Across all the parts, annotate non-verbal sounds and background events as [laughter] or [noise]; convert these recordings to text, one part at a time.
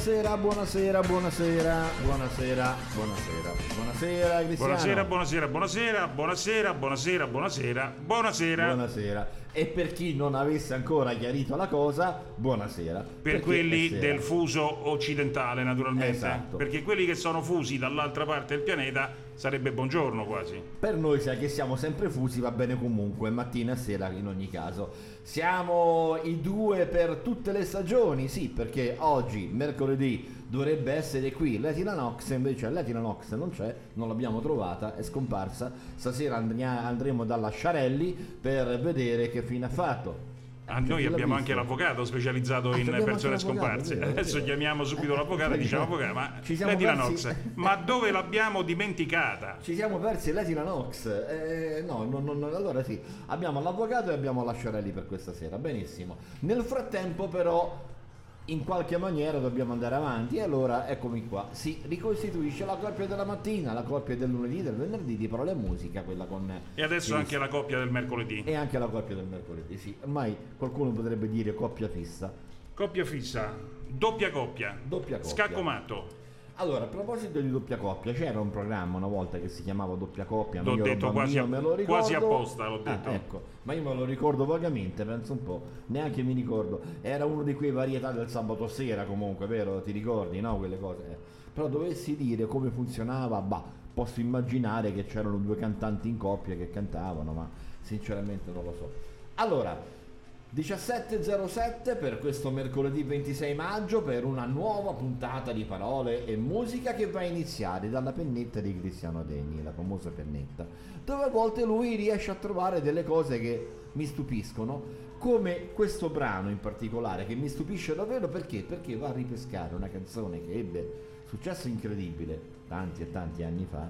Buonasera, buonasera, buonasera, buonasera, buonasera, buonasera Cristiano. Buonasera, buonasera, buonasera, buonasera, buonasera, buonasera, buonasera. Buonasera. E per chi non avesse ancora chiarito la cosa, buonasera. Per quelli del fuso occidentale, naturalmente. Esatto. Perché quelli che sono fusi dall'altra parte del pianeta sarebbe buongiorno quasi. Per noi, sai che siamo sempre fusi, va bene comunque, mattina e sera in ogni caso. Siamo i due per tutte le stagioni, sì, perché oggi, mercoledì, dovrebbe essere qui l'Etina Nox, invece l'Etina Nox non c'è, non l'abbiamo trovata, è scomparsa. Stasera andremo dalla Sciarelli per vedere che fine ha fatto. Ah, noi abbiamo anche l'avvocato specializzato Ah, in persone scomparse. vero, Adesso vero. chiamiamo subito l'avvocato e diciamo avvocato, ma Ci siamo vedi la Nox, ma dove l'abbiamo dimenticata? Ci siamo persi l'Etina Nox. Eh, no, no, no, allora sì, abbiamo l'avvocato e abbiamo la Sciarelli per questa sera, benissimo. Nel frattempo però in qualche maniera dobbiamo andare avanti e allora eccomi qua. Si ricostituisce la coppia della mattina, la coppia del lunedì, del venerdì di parole e musica, quella con E adesso anche la coppia del mercoledì. e anche la coppia del mercoledì, sì. Ormai qualcuno potrebbe dire coppia fissa. Coppia fissa, doppia coppia, Doppia coppia. scaccomato. Allora, a proposito di doppia coppia, c'era un programma una volta che si chiamava doppia coppia, L'ho detto quasi bambino, a- me lo ricordo. quasi apposta, l'ho Ah, detto. ecco, ma io me lo ricordo vagamente, penso un po', neanche mi ricordo. Era uno di quei varietà del sabato sera comunque, vero? Ti ricordi, no? Quelle cose. eh. Però dovessi dire come funzionava, bah, posso immaginare che c'erano due cantanti in coppia che cantavano, ma sinceramente non lo so. Allora, 17.07 per questo mercoledì 26 maggio per una nuova puntata di parole e musica che va a iniziare dalla pennetta di Cristiano Degni, la famosa pennetta, dove a volte lui riesce a trovare delle cose che mi stupiscono, come questo brano in particolare che mi stupisce davvero perché? Perché va a ripescare una canzone che ebbe successo incredibile tanti e tanti anni fa,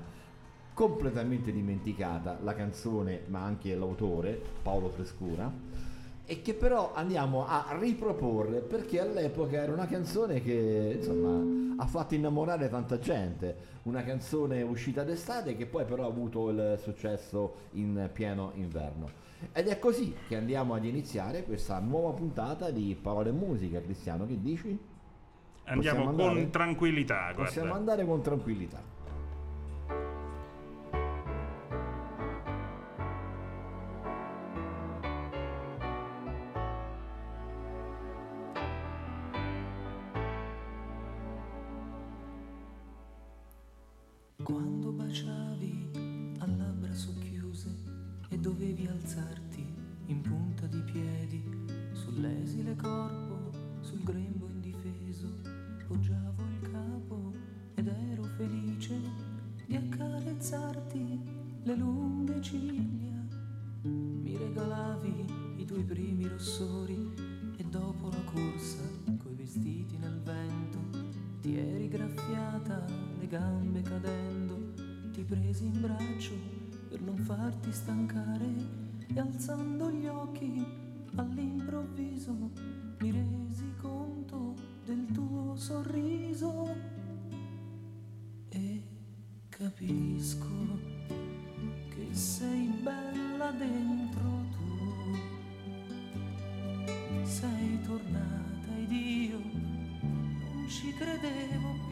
completamente dimenticata la canzone ma anche l'autore Paolo Frescura e che però andiamo a riproporre perché all'epoca era una canzone che insomma ha fatto innamorare tanta gente, una canzone uscita d'estate che poi però ha avuto il successo in pieno inverno. Ed è così che andiamo ad iniziare questa nuova puntata di Parole e Musica, Cristiano, che dici? Andiamo Possiamo andare? con tranquillità, Possiamo guarda. andare con tranquillità. Le lunghe ciglia. Mi regalavi i tuoi primi rossori e dopo la corsa, coi vestiti nel vento, ti eri graffiata le gambe cadendo, ti presi in braccio per non farti stancare e alzando gli occhi all'improvviso mi resi conto del tuo sorriso e capisco sei bella dentro tu. Sei tornata ed io non ci credevo più.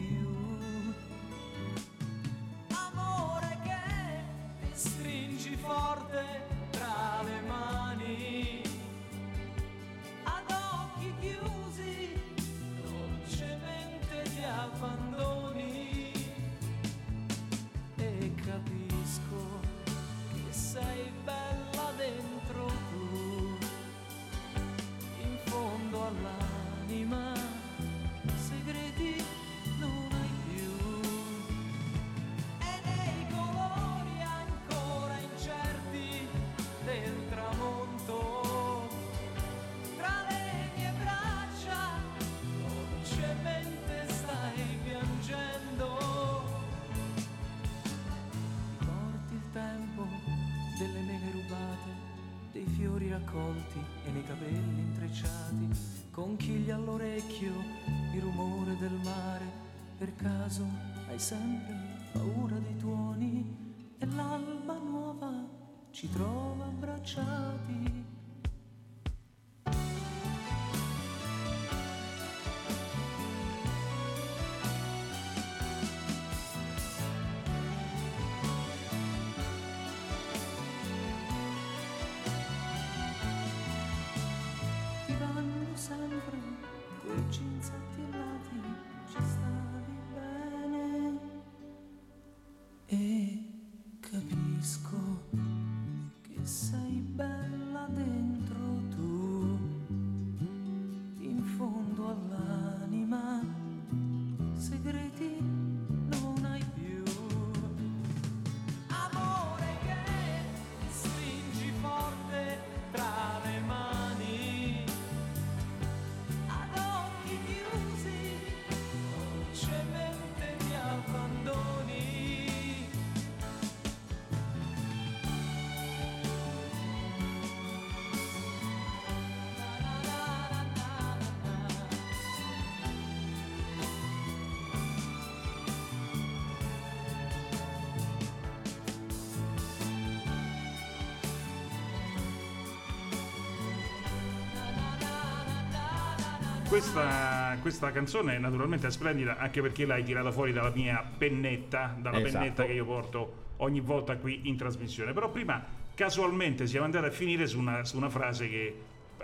Questa, questa canzone naturalmente è splendida anche perché l'hai tirata fuori dalla mia pennetta, dalla Esatto. pennetta che io porto ogni volta qui in trasmissione. Però prima casualmente siamo andati a finire su una, su una frase che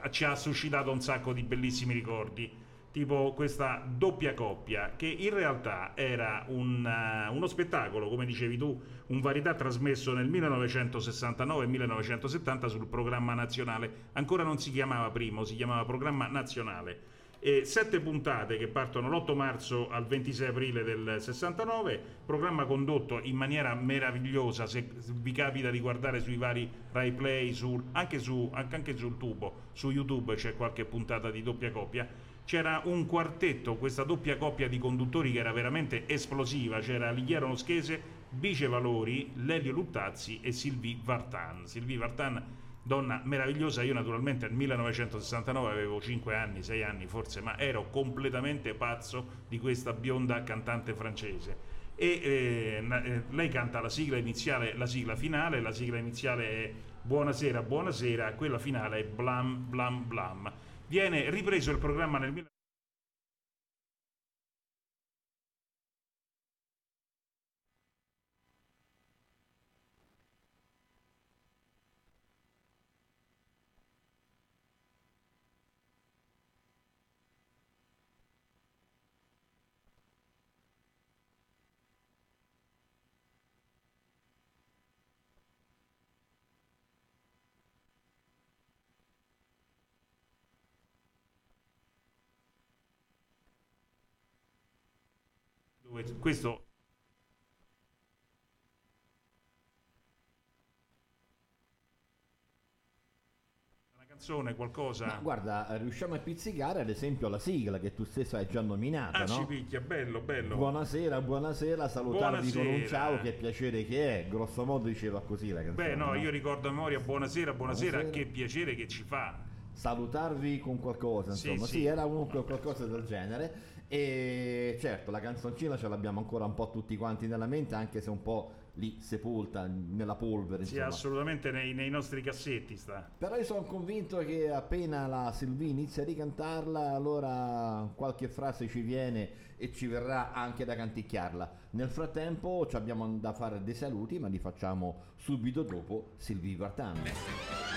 ci ha suscitato un sacco di bellissimi ricordi, tipo questa doppia coppia, che in realtà era un, eh, uno spettacolo, come dicevi tu, un varietà trasmesso nel 1969 e 1970 sul programma nazionale, ancora non si chiamava Primo, si chiamava Programma Nazionale. E sette puntate che partono l'8 marzo al 26 aprile del 69, programma condotto in maniera meravigliosa, se vi capita di guardare sui vari Rai Play, sul- anche, su- anche- anche sul tubo, su YouTube c'è qualche puntata di doppia coppia, c'era un quartetto, questa doppia coppia di conduttori che era veramente esplosiva, c'era Lighiero Noschese, Bice Valori, Lelio Luttazzi e Sylvie Vartan. Sylvie Vartan donna meravigliosa. Io naturalmente nel 1969 avevo 5 anni, 6 anni forse, ma ero completamente pazzo di questa bionda cantante francese. E eh, eh, lei canta la sigla iniziale, la sigla finale, la sigla iniziale è Buonasera, buonasera, quella finale è Blam Blam Blam. Viene ripreso il programma nel 1969 questo una canzone, qualcosa Ma guarda, riusciamo a pizzicare ad esempio la sigla che tu stesso hai già nominato, ah, ci no? picchia, bello, bello. Buonasera, buonasera, salutarvi con un Buonasera. ciao, che piacere che è. Grosso modo diceva così la canzone. Beh, no, io ricordo a memoria buonasera, buonasera, Buonasera. che piacere che ci fa. Salutarvi con qualcosa, Sì, insomma, sì, sì. era comunque qualcosa del genere. E certo, la canzoncina ce l'abbiamo ancora un po' tutti quanti nella mente, anche se un po' lì sepolta nella polvere. Sì, insomma. assolutamente nei, nei nostri cassetti sta. Però io sono convinto che appena la Silvi inizia a ricantarla, allora qualche frase ci viene e ci verrà anche da canticchiarla. Nel frattempo ci abbiamo da fare dei saluti, ma li facciamo subito dopo Silvi Vartan.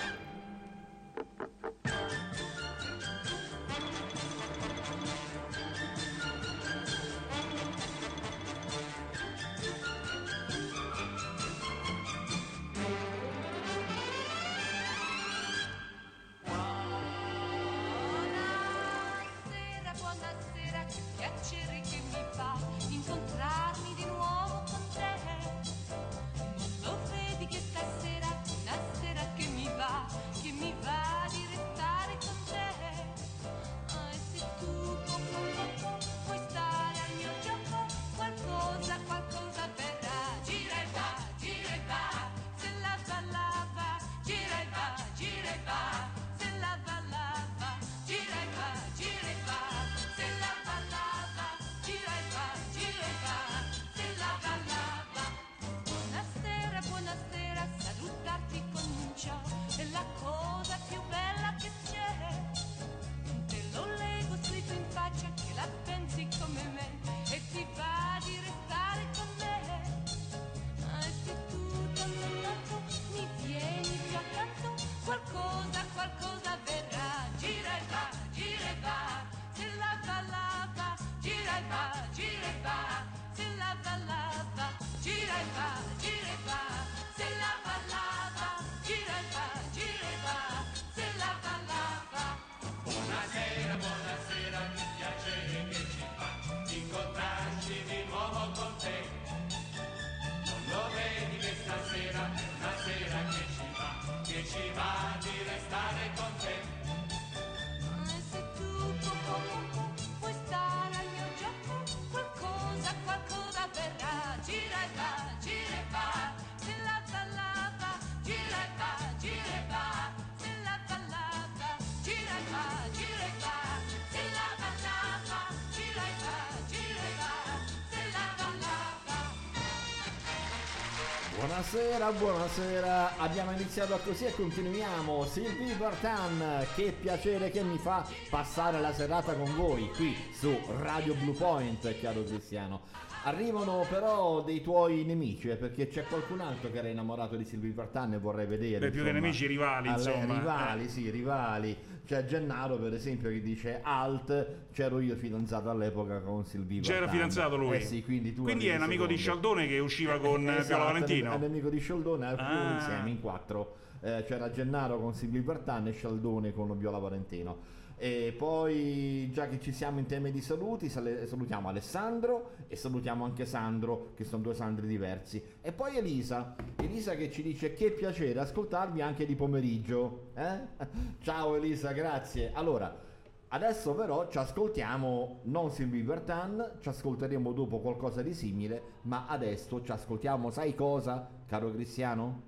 Buonasera, buonasera. Abbiamo iniziato così e continuiamo. Silvi Bartan, che piacere che mi fa passare la serata con voi qui su Radio Blue Point, caro Cristiano. Arrivano però dei tuoi nemici, eh, perché c'è qualcun altro che era innamorato di Silvi Bartan e vorrei vedere. Beh, più che insomma. nemici, rivali, insomma. Rivali, Eh. sì, rivali. C'è Gennaro, per esempio, che dice Alt, c'ero io fidanzato all'epoca con Silvi C'era Bartan. fidanzato lui. Eh sì, quindi tu Quindi è un amico di. Scialdone che usciva con eh, Esatto, Valentino. È nemico di Scialdone, Ah. insieme in quattro. Eh, c'era Gennaro con Silvi Bartan e Scialdone con Viola Valentino. E poi, già che ci siamo in tema di saluti, salutiamo Alessandro e salutiamo anche Sandro, che sono due Sandri diversi. E poi Elisa, Elisa che ci dice che piacere ascoltarvi anche di pomeriggio. eh? [laughs] Ciao Elisa, grazie. Allora, Adesso però ci ascoltiamo non Silvi Bertan, ci ascolteremo dopo qualcosa di simile, ma adesso ci ascoltiamo, sai cosa, caro Cristiano?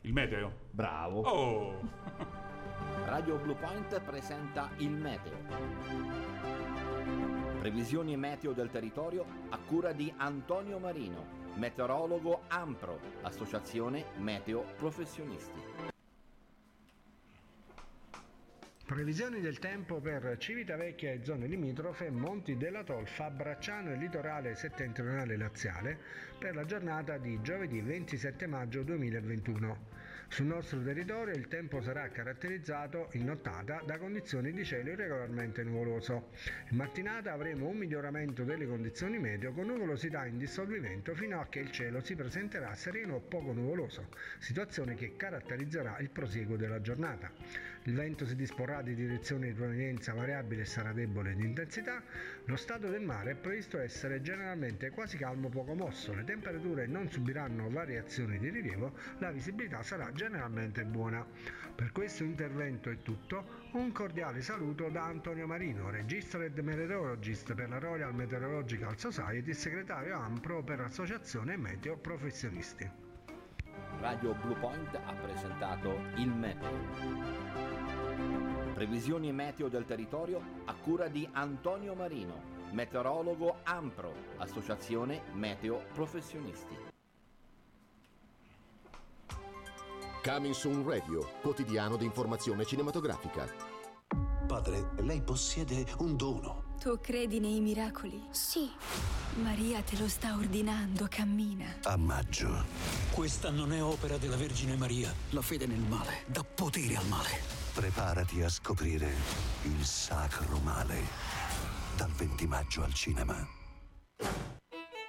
Il meteo. Bravo. Oh! [laughs] Radio Blue Point presenta il meteo. Previsioni meteo del territorio a cura di Antonio Marino, meteorologo AMPRO, Associazione Meteo Professionisti. Previsioni del tempo per Civitavecchia e zone limitrofe, Monti della Tolfa, Bracciano e litorale settentrionale laziale per la giornata di giovedì 27 maggio 2021. Sul nostro territorio il tempo sarà caratterizzato in nottata da condizioni di cielo irregolarmente nuvoloso. In mattinata avremo un miglioramento delle condizioni meteo con nuvolosità in dissolvimento fino a che il cielo si presenterà sereno o poco nuvoloso, situazione che caratterizzerà il prosieguo della giornata. Il vento si disporrà di direzione di provenienza variabile e sarà debole di intensità. Lo stato del mare è previsto essere generalmente quasi calmo poco mosso. Le temperature non subiranno variazioni di rilievo, la visibilità sarà generalmente buona. Per questo intervento è tutto. Un cordiale saluto da Antonio Marino, Registered Meteorologist per la Royal Meteorological Society segretario AMPRO per l'Associazione Meteo Professionisti. Radio Blue Point ha presentato il meteo. Previsioni meteo del territorio a cura di Antonio Marino, meteorologo AMPRO, Associazione Meteo Professionisti. Coming Soon Radio, quotidiano di informazione cinematografica. Padre, lei possiede un dono. Tu credi nei miracoli? Sì, Maria te lo sta ordinando, cammina. A maggio. Questa non è opera della Vergine Maria. La fede nel male dà potere al male. Preparati a scoprire il sacro male. Dal 20 maggio al cinema.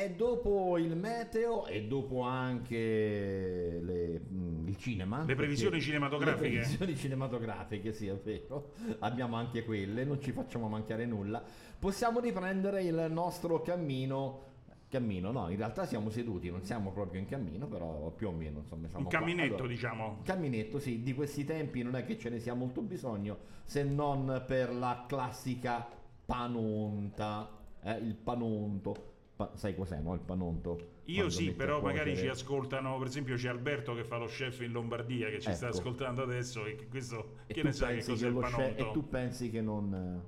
E dopo il meteo e dopo anche le- mm, il cinema. Le previsioni cinematografiche. Le previsioni cinematografiche, sì, è vero. Abbiamo anche quelle, non ci facciamo mancare nulla. Possiamo riprendere il nostro cammino. Cammino, no, in realtà siamo seduti, non siamo proprio in cammino, però più o meno, insomma, siamo Un camminetto, Allora, diciamo. Camminetto, sì, di questi tempi non è che ce ne sia molto bisogno, se non per la classica panonta, eh, il panonto. Pa- sai cos'è, no? Il panonto? Io sì, però magari ci ascoltano, per esempio c'è Alberto che fa lo chef in Lombardia che ci sta Ecco. ascoltando adesso e questo E che ne sa che cos'è che il lo chef-? E tu pensi che non,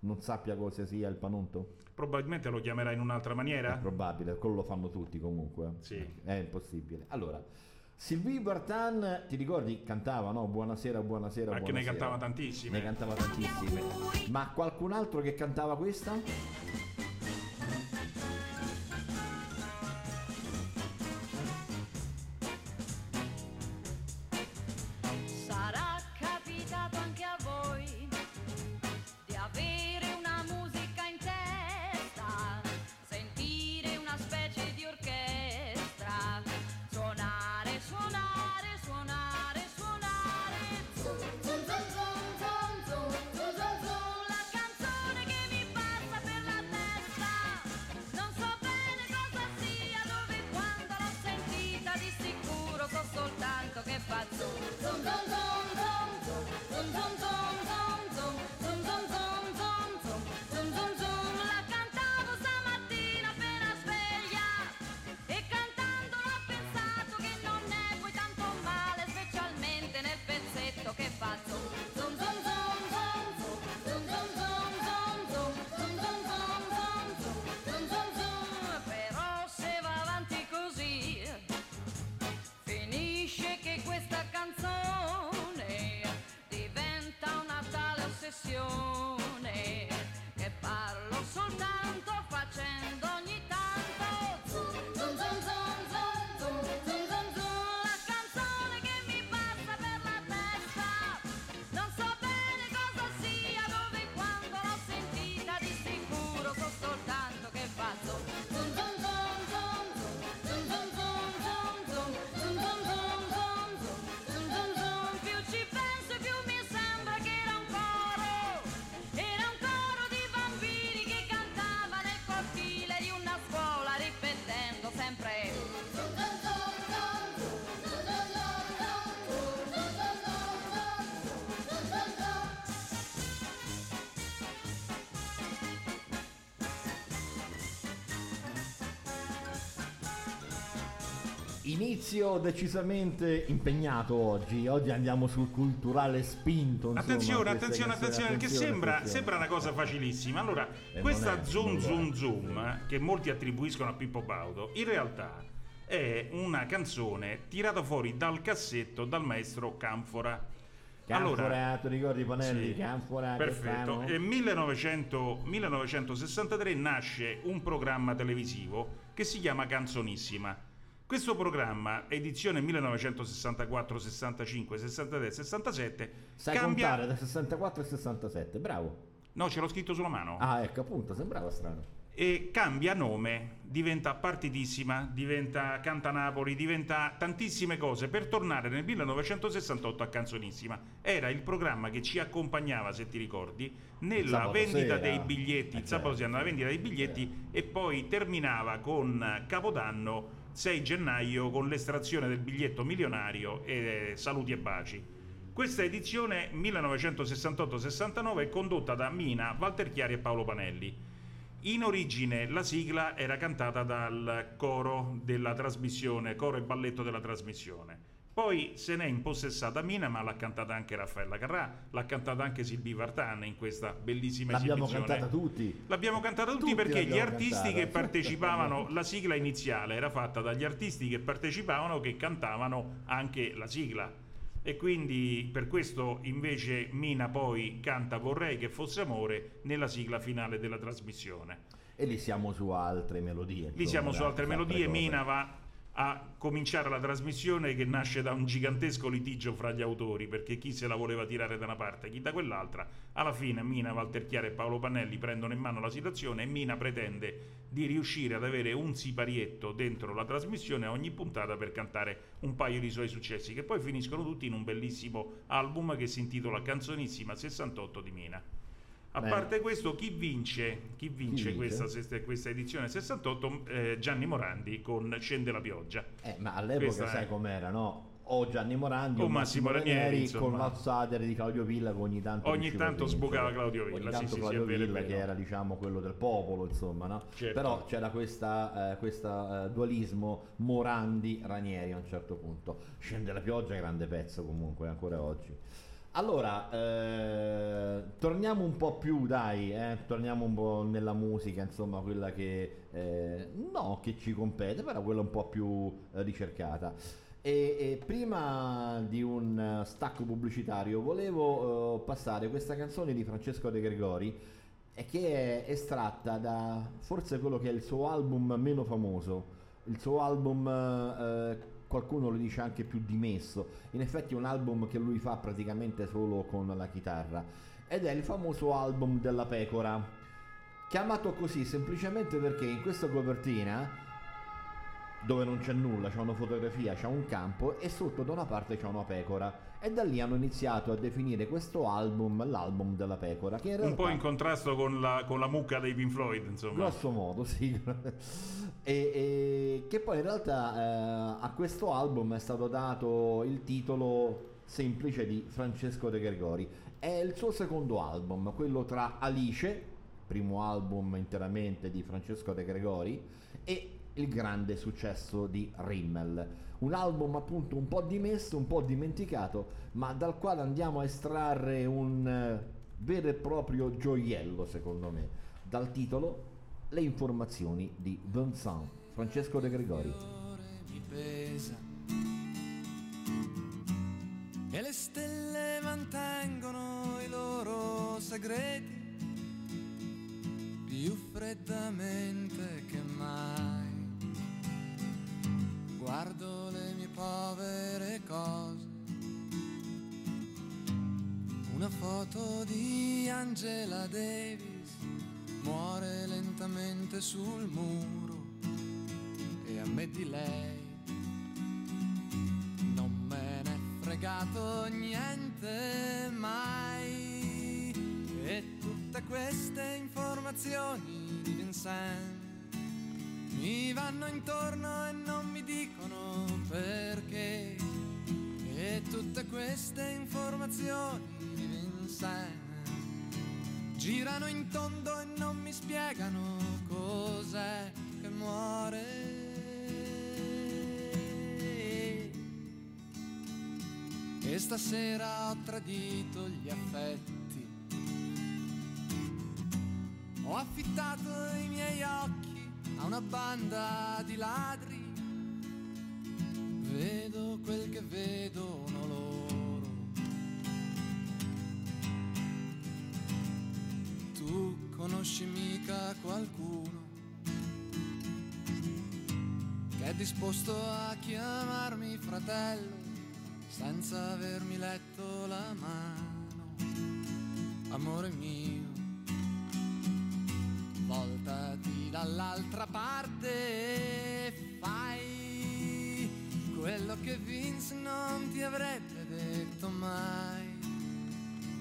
non sappia cosa sia il panonto? Probabilmente lo chiamerai in un'altra maniera? È probabile, quello lo fanno tutti comunque. Sì. È impossibile. Allora, Sylvie Vartan, ti ricordi, cantava, no? Buonasera, buonasera, Anche ne buonasera. cantava tantissime. Ne cantava tantissime. Ma qualcun altro che cantava questa? Inizio decisamente impegnato oggi. Oggi andiamo sul culturale spinto. insomma, Attenzione, attenzione, attenzione, perché sembra, attenzione. sembra una cosa facilissima. Allora, non questa è, zoom zoom zoom eh, che molti attribuiscono a Pippo Baudo, in realtà è una canzone tirata fuori dal cassetto dal maestro Canfora. Canfora, ti ricordi Panelli? Sì. Canfora, Perfetto. Nel 1900 1963 nasce un programma televisivo che si chiama Canzonissima. Questo programma, edizione 1964, 65, 63, 67, Sai cambia... contare da 64 e 67, bravo. No, ce l'ho scritto sulla mano. Ah, ecco, appunto, sembrava strano. e cambia nome, diventa partitissima, diventa Canta Napoli, diventa tantissime cose per tornare nel 1968 a Canzonissima. Era il programma che ci accompagnava, se ti ricordi, nella vendita sera. dei biglietti, Eh, sabato certo. sera, nella vendita dei biglietti e poi terminava con Capodanno 6 gennaio con l'estrazione del biglietto milionario e saluti e baci. Questa edizione 1968-69 è condotta da Mina, Walter Chiari e Paolo Panelli. In origine la sigla era cantata dal coro della trasmissione, coro e balletto della trasmissione. Poi se n'è impossessata Mina, ma l'ha cantata anche Raffaella Carrà, l'ha cantata anche Silvi Vartan in questa bellissima L'abbiamo esibizione. cantata tutti. L'abbiamo cantata tutti, Tutti perché gli l'abbiamo artisti cantata. che partecipavano, [laughs] la sigla iniziale era fatta dagli artisti che partecipavano che cantavano anche la sigla. E quindi per questo invece Mina poi canta Vorrei che fosse amore nella sigla finale della trasmissione. E lì siamo su altre melodie. Lì siamo su altre melodie, cose. Mina va a cominciare la trasmissione che nasce da un gigantesco litigio fra gli autori, perché chi se la voleva tirare da una parte, chi da quell'altra. Alla fine Mina, Walter Chiara e Paolo Pannelli prendono in mano la situazione e Mina pretende di riuscire ad avere un siparietto dentro la trasmissione a ogni puntata per cantare un paio di suoi successi, che poi finiscono tutti in un bellissimo album che si intitola Canzonissima 68 di Mina. A Bene. parte questo, chi vince, chi vince, vince? Questa, questa edizione 68? Eh, Gianni Morandi con Scende la pioggia. Eh, ma all'epoca Questa sai è- com'era, no? O Gianni Morandi O o Massimo Massimo, Ranieri, insomma. con l'outsider di Claudio Villa che ogni tanto Ogni tanto sbucava Claudio Villa, ogni sì, tanto sì, sì, Claudio è Villa che era diciamo quello del popolo insomma no? Certo. però c'era questa, eh, eh, dualismo Morandi-Ranieri a un certo punto scende la pioggia grande pezzo comunque ancora oggi allora, eh, torniamo un po' più, dai, eh, torniamo un po' nella musica, insomma, quella che, eh, no, che ci compete, però quella un po' più eh, ricercata. E, e prima di un eh, stacco pubblicitario volevo eh, passare questa canzone di Francesco De Gregori e che è estratta da forse quello che è il suo album meno famoso, il suo album eh, qualcuno lo dice anche più dimesso, in effetti è un album che lui fa praticamente solo con la chitarra. Ed è il famoso album della pecora, chiamato così semplicemente perché in questa copertina dove non c'è nulla, c'è una fotografia, c'è un campo e sotto da una parte c'è una pecora e da lì hanno iniziato a definire questo album l'album della pecora che in Un realtà po' in contrasto con la, con la mucca dei Pink Floyd, insomma. grosso modo sì. [laughs] E, e che poi in realtà eh, a questo album è stato dato il titolo semplice di Francesco De Gregori. È il suo secondo album quello tra Alice primo album interamente di Francesco De Gregori e il grande successo di Rimmel un album appunto un po' dimesso un po' dimenticato ma dal quale andiamo a estrarre un eh, vero e proprio gioiello secondo me. Dal titolo Le informazioni di Vincent Francesco De Gregori. Mi pesa. E le stelle mantengono i loro segreti più freddamente che mai guardo le mie povere cose. Una foto di Angela Davis muore lentamente sul muro e a me di lei non me ne è fregato niente mai. E tutte queste informazioni di Vincent mi vanno intorno e non mi dicono perché. E tutte queste informazioni in sé girano in tondo e non mi spiegano cos'è che muore. E stasera ho tradito gli affetti, ho affittato i miei occhi a una banda di ladri. Vedo quel che vedono loro. Tu conosci mica qualcuno che è disposto a chiamarmi fratello senza avermi letto la mano. Amore mio, dall'altra parte fai quello che Vince non ti avrebbe detto mai.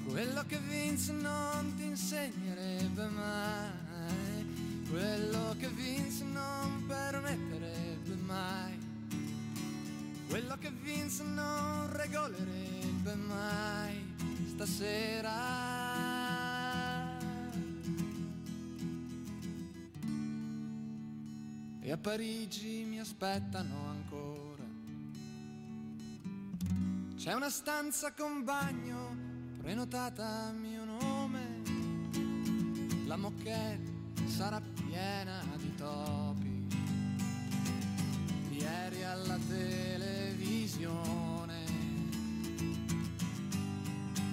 Quello che Vince non ti insegnerebbe mai. Quello che Vince non permetterebbe mai. Quello che Vince non regolerebbe mai stasera. E a Parigi mi aspettano ancora. C'è una stanza con bagno prenotata a mio nome. La moquette sarà piena di topi. Ieri alla televisione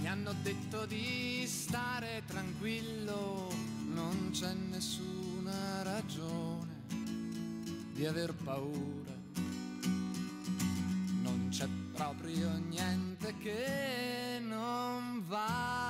mi hanno detto di stare tranquillo, non c'è nessuna ragione di aver paura. Non c'è proprio niente che non va.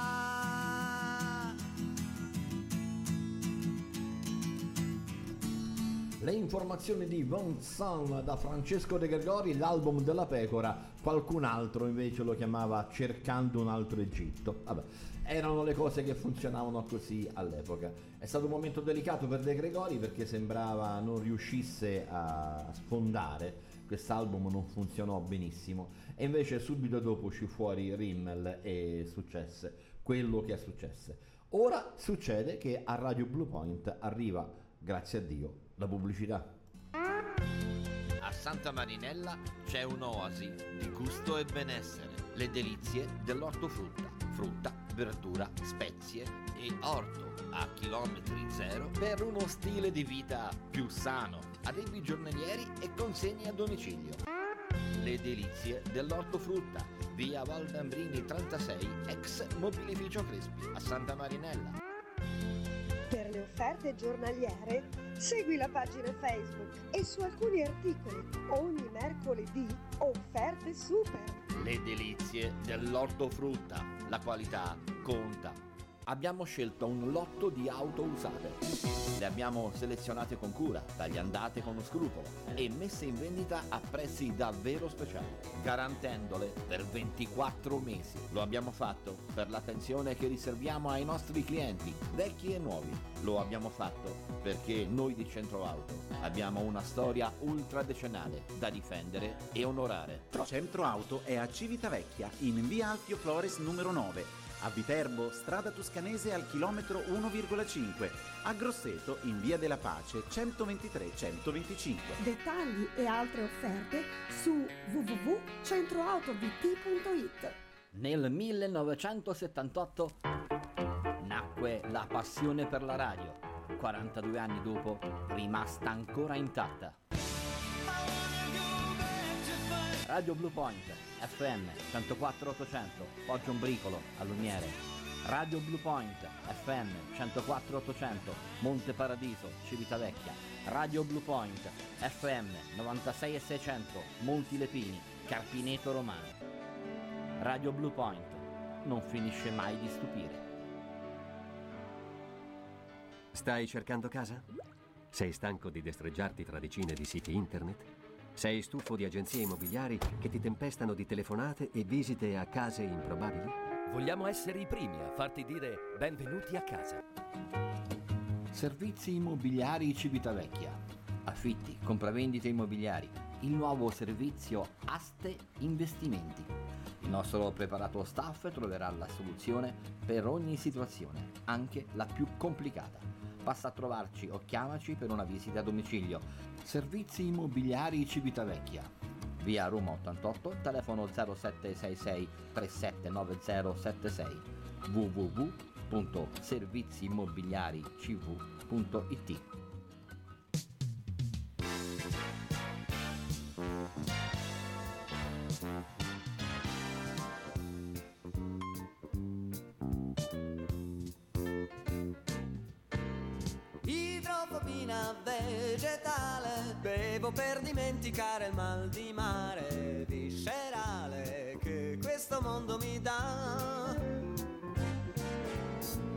Le informazioni di Von San da Francesco De Gregori, l'album della pecora, qualcun altro invece lo chiamava Cercando un altro Egitto. Vabbè, erano le cose che funzionavano così all'epoca. È stato un momento delicato per De Gregori perché sembrava non riuscisse a sfondare, quest'album non funzionò benissimo e invece subito dopo uscì fuori Rimmel e successe quello che è successo. Ora succede che a Radio Blue Point arriva, grazie a Dio, la pubblicità. A Santa Marinella c'è un'oasi di gusto e benessere. Le delizie dell'ortofrutta. Frutta, verdura, spezie e orto a chilometri zero per uno stile di vita più sano. Arrivi giornalieri e consegni a domicilio. Le delizie dell'ortofrutta. Via Valdambrini 36, ex mobilificio Crespi, a Santa Marinella. Per le offerte giornaliere segui la pagina Facebook e su alcuni articoli ogni mercoledì offerte super. Le delizie dell'ortofrutta. La qualità conta. Abbiamo scelto un lotto di auto usate. Le abbiamo selezionate con cura, tagliandate con scrupolo e messe in vendita a prezzi davvero speciali, garantendole per 24 mesi. Lo abbiamo fatto per l'attenzione che riserviamo ai nostri clienti, vecchi e nuovi. Lo abbiamo fatto perché noi di Centro Auto abbiamo una storia ultradecennale da difendere e onorare. Centro Auto è a Civitavecchia, in via Alfio Flores numero 9. A Viterbo, strada toscanese al chilometro 1,5. A Grosseto, in via della Pace 123-125. Dettagli e altre offerte su www.centroautovt.it. Nel 1978 nacque la passione per la radio. 42 anni dopo, rimasta ancora intatta. Radio Blue Point, FM 104-800, Poggio Bricolo, a Lumiere. Radio Blue Point, FM 104-800, Monte Paradiso, Civitavecchia. Radio Blue Point, FM 96-600, Monti Lepini, Carpineto Romano. Radio Blue Point non finisce mai di stupire. Stai cercando casa? Sei stanco di destreggiarti tra decine di siti internet? Sei stufo di agenzie immobiliari che ti tempestano di telefonate e visite a case improbabili? Vogliamo essere i primi a farti dire benvenuti a casa. Servizi immobiliari Civitavecchia. Affitti, compravendite immobiliari. Il nuovo servizio Aste Investimenti. Il nostro preparato staff troverà la soluzione per ogni situazione, anche la più complicata. Passa a trovarci o chiamaci per una visita a domicilio. Servizi immobiliari Civitavecchia. via Roma 88, telefono 0766 379076 www.serviziimmobiliaricv.it vegetale Bevo per dimenticare il mal di mare Viscerale che questo mondo mi dà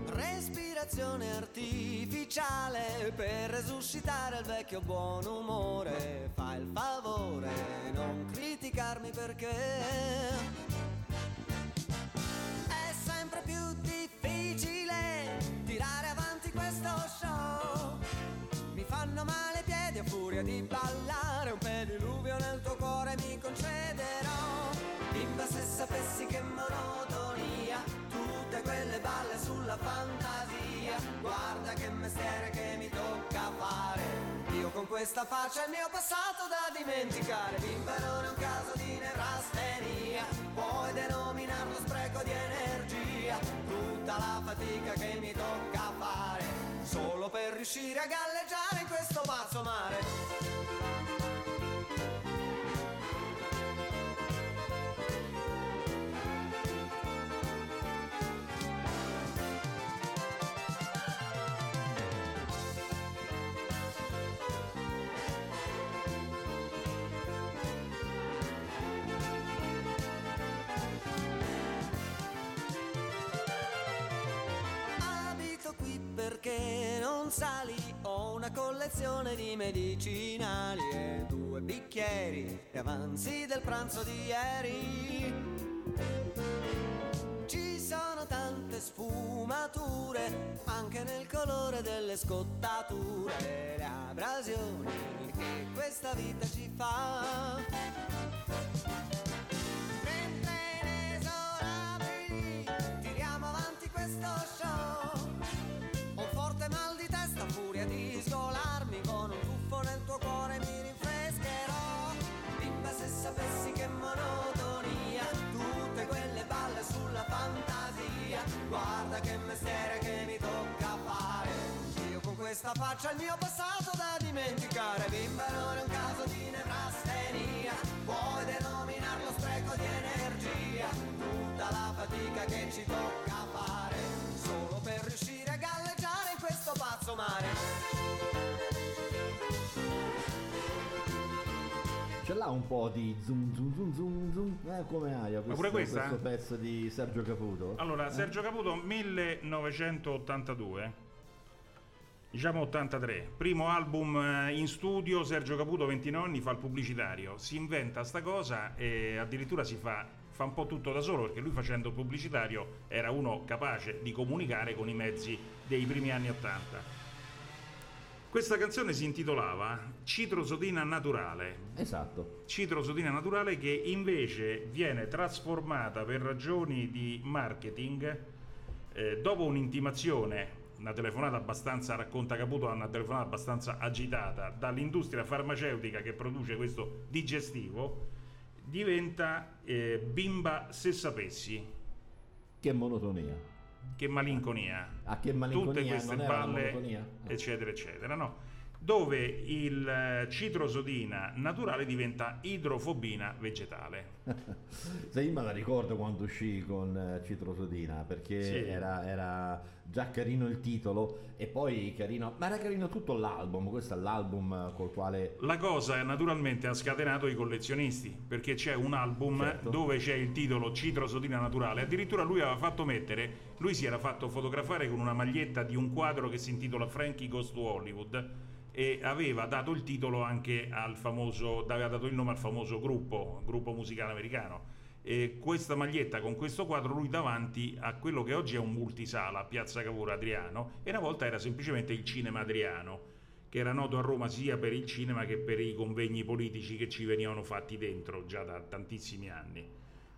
Respirazione artificiale Per resuscitare il vecchio buon umore Fai il favore non criticarmi perché È sempre più difficile tirare avanti questo show. Fanno male i piedi a furia di ballare, un pediluvio nel tuo cuore mi concederò. Bimba se sapessi che monotonia, tutte quelle balle sulla fantasia. Guarda che mestiere che mi tocca fare. Io con questa faccia il mio passato da dimenticare. Bimba non è un caso di nevrastenia, puoi denominarlo spreco di energia. Tutta la fatica che mi tocca fare, solo per riuscire a galleggiare in questo pazzo mare. Perché non sali, ho una collezione di medicinali e due bicchieri e avanzi del pranzo di ieri. Ci sono tante sfumature, anche nel colore delle scottature, le abrasioni che questa vita ci fa. Questo show. Sapessi che monotonia, tutte quelle balle sulla fantasia. Guarda che mestiere che mi tocca fare. Io con questa faccia il mio passato da dimenticare. Bimba non è un caso di nevrastenia, puoi denominarlo spreco di energia. Tutta la fatica che ci tocca fare, solo per riuscire a galleggiare in questo pazzo mare. L'ha un po' di zoom zoom zoom zoom zoom, eh, come aria questo, pure questa? questo pezzo di Sergio Caputo. Allora, Eh? Sergio Caputo 1982, diciamo 83, primo album eh, in studio, Sergio Caputo 29 anni fa il pubblicitario, si inventa sta cosa e addirittura si fa, fa un po' tutto da solo perché lui facendo il pubblicitario era uno capace di comunicare con i mezzi dei primi anni 80. Questa canzone si intitolava Citrosodina naturale. Esatto. Citrosodina naturale che invece viene trasformata per ragioni di marketing eh, dopo un'intimazione, una telefonata abbastanza, racconta Caputo, una telefonata abbastanza agitata dall'industria farmaceutica che produce questo digestivo, diventa eh, bimba se sapessi. Che monotonia. Che malinconia. Ah, che malinconia, Tutte queste non la balle, monotonia? eccetera, eccetera, no? Dove il eh, citrosodina naturale diventa idrofobina vegetale. [laughs] Se io me la ricordo quando uscì con eh, Citrosodina perché Sì. era, era già carino il titolo e poi carino, ma era carino tutto l'album, questo è l'album col quale La cosa naturalmente ha scatenato i collezionisti perché c'è un album Certo. dove c'è il titolo Citrosodina naturale. Addirittura lui aveva fatto mettere, lui si era fatto fotografare con una maglietta di un quadro che si intitola Frankie Goes to Hollywood e aveva dato il titolo anche al famoso, aveva dato il nome al famoso gruppo, gruppo musicale americano. E questa maglietta con questo quadro lui davanti a quello che oggi è un multisala Piazza Cavour Adriano e una volta era semplicemente il cinema Adriano che era noto a Roma sia per il cinema che per i convegni politici che ci venivano fatti dentro già da tantissimi anni.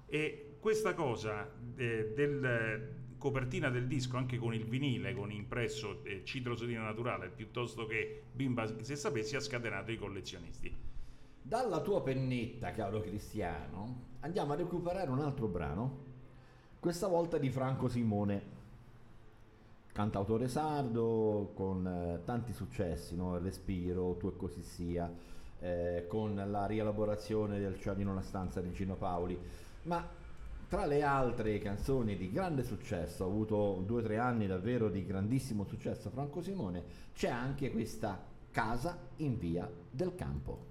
E questa cosa eh, del copertina del disco anche con il vinile, con impresso eh, citrosodina naturale piuttosto che bimba se sapessi ha scatenato i collezionisti. Dalla tua pennetta, caro Cristiano, andiamo a recuperare un altro brano, questa volta di Franco Simone, cantautore sardo con eh, tanti successi, no? Respiro, Tu e così sia, eh, con la rielaborazione del Ciao in una stanza di Gino Paoli, ma tra le altre canzoni di grande successo, ha avuto due o tre anni davvero di grandissimo successo Franco Simone, c'è anche questa Casa in via del campo.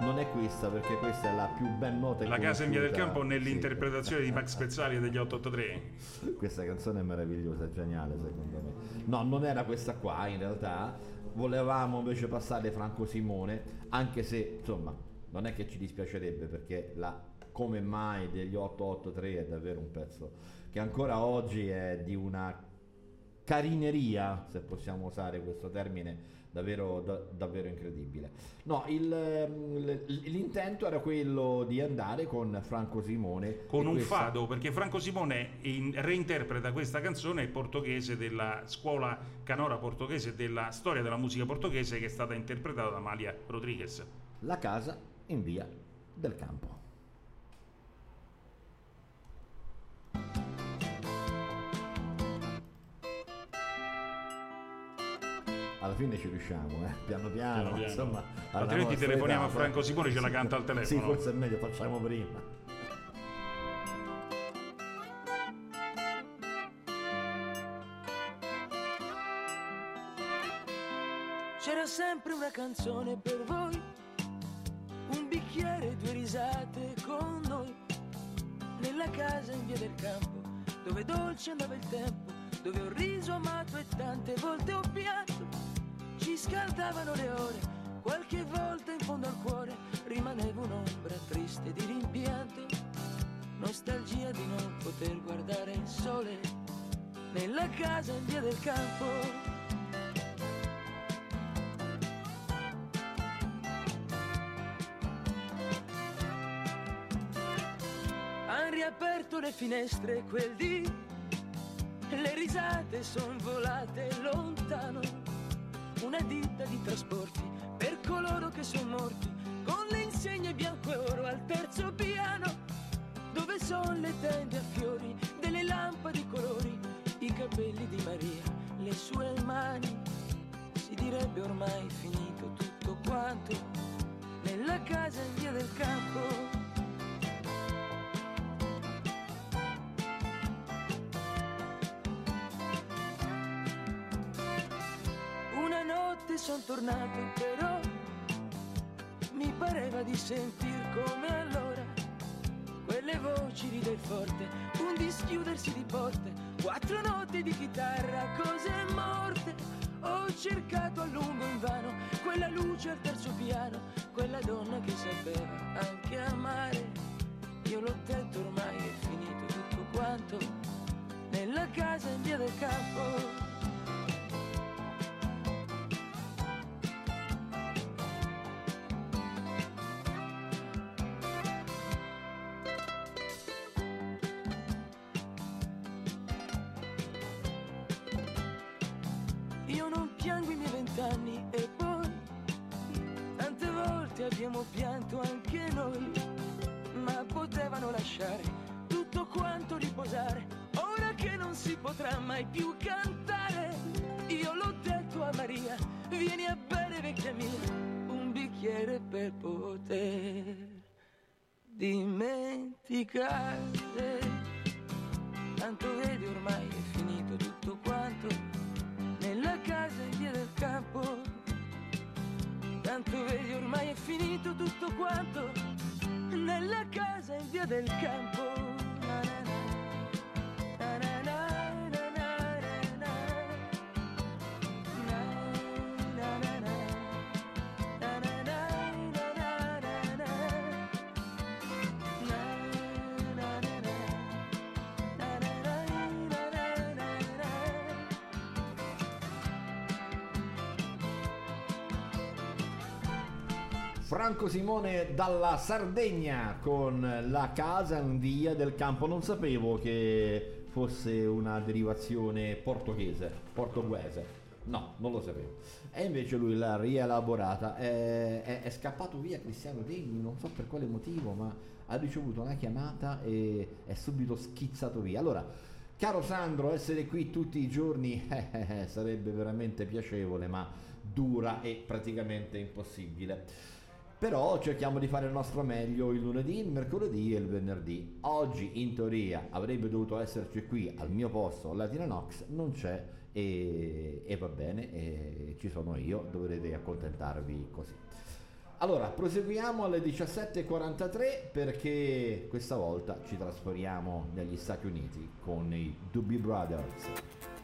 Non è questa perché questa è la più ben nota La casa in via del campo nell'interpretazione di Max Pezzali degli 883. Questa canzone è meravigliosa, è geniale secondo me. No, non era questa qua in realtà. Volevamo invece passare Franco Simone, anche se insomma non è che ci dispiacerebbe perché la Come mai degli 883 è davvero un pezzo che ancora oggi è di una carineria, se possiamo usare questo termine, davvero, da- davvero incredibile. No, il, ehm, l'intento era quello di andare con Franco Simone. Con un questa- fado, perché Franco Simone in- reinterpreta questa canzone portoghese della scuola canora portoghese della storia della musica portoghese che è stata interpretata da Amalia Rodriguez. La casa in via del campo. Alla fine ci riusciamo, eh? piano piano, Piano piano. insomma. Altrimenti telefoniamo età, a Franco. Simone, ce la canta al telefono. Sì, forse è meglio, facciamo prima. C'era sempre una canzone per voi, un bicchiere e due risate con noi. Nella casa in via del campo, dove dolce andava il tempo, dove ho riso amato e tante volte ho pianto. Ci scaldavano le ore, qualche volta in fondo al cuore rimaneva un'ombra triste di rimpianto. Nostalgia di non poter guardare il sole nella casa in via del campo. Han riaperto le finestre quel dì, le risate son volate lontano. Una ditta di trasporti per coloro che sono morti, con le insegne bianco e oro al terzo piano, dove sono le tende a fiori, delle lampade colori, i capelli di Maria, le sue mani. Si direbbe ormai finito tutto quanto, nella casa in via del campo. Notte son tornato però mi pareva di sentir come allora quelle voci ride forte, un dischiudersi di porte, quattro note di chitarra, cose morte. Ho cercato a lungo invano quella luce al terzo piano, quella donna che sapeva anche amare. Io l'ho detto ormai è finito tutto quanto nella casa in via del campo. Vieni a bere vecchia mia, un bicchiere per poter dimenticare. Tanto vedi ormai è finito tutto quanto nella casa in via del campo. Tanto vedi ormai è finito tutto quanto nella casa in via del campo. Na na na, Franco Simone dalla Sardegna con la casa in via del campo. Non sapevo che fosse una derivazione portoghese, portoghese. No, non lo sapevo. E invece lui l'ha rielaborata. È, è- è scappato via Cristiano Degni, non so per quale motivo, ma ha ricevuto una chiamata e è subito schizzato via. Allora, caro Sandro, essere qui tutti i giorni [laughs] eh, eh, eh, sarebbe veramente piacevole, ma dura e praticamente impossibile. Però cerchiamo di fare il nostro meglio il lunedì, il mercoledì e il venerdì. Oggi in teoria avrebbe dovuto esserci qui al mio posto Latina Nox, non c'è e, e va bene, e ci sono io, dovrete accontentarvi così. Allora, proseguiamo alle 17.43 perché questa volta ci trasferiamo negli Stati Uniti con i Doobie Brothers.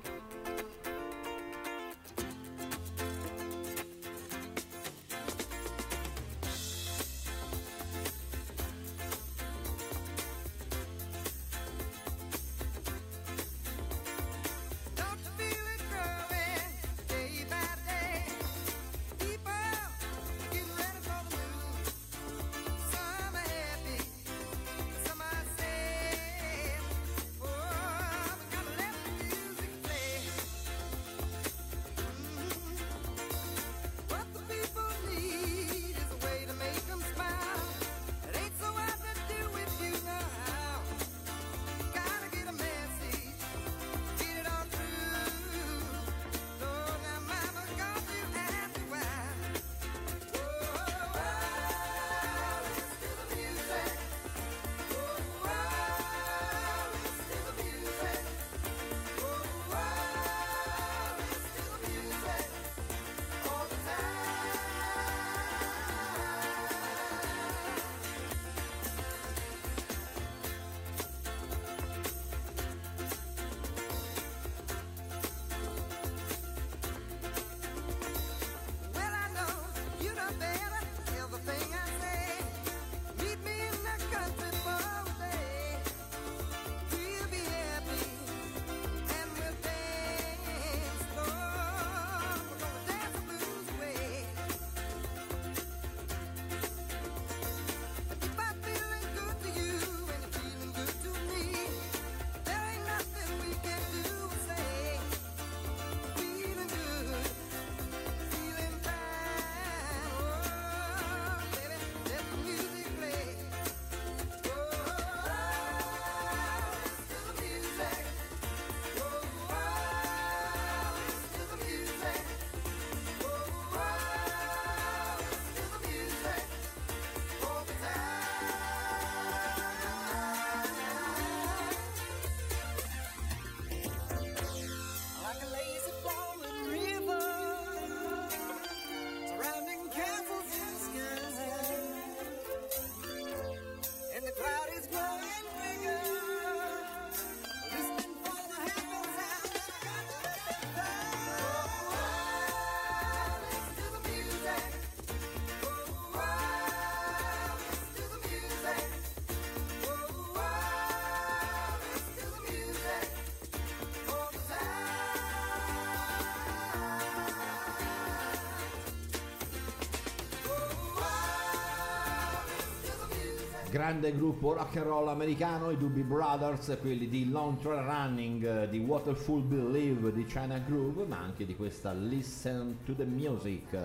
Grande gruppo rock and roll americano, i Doobie Brothers, quelli di Long Trail Running, di Waterful Believe, di China Groove, ma anche di questa Listen to the Music.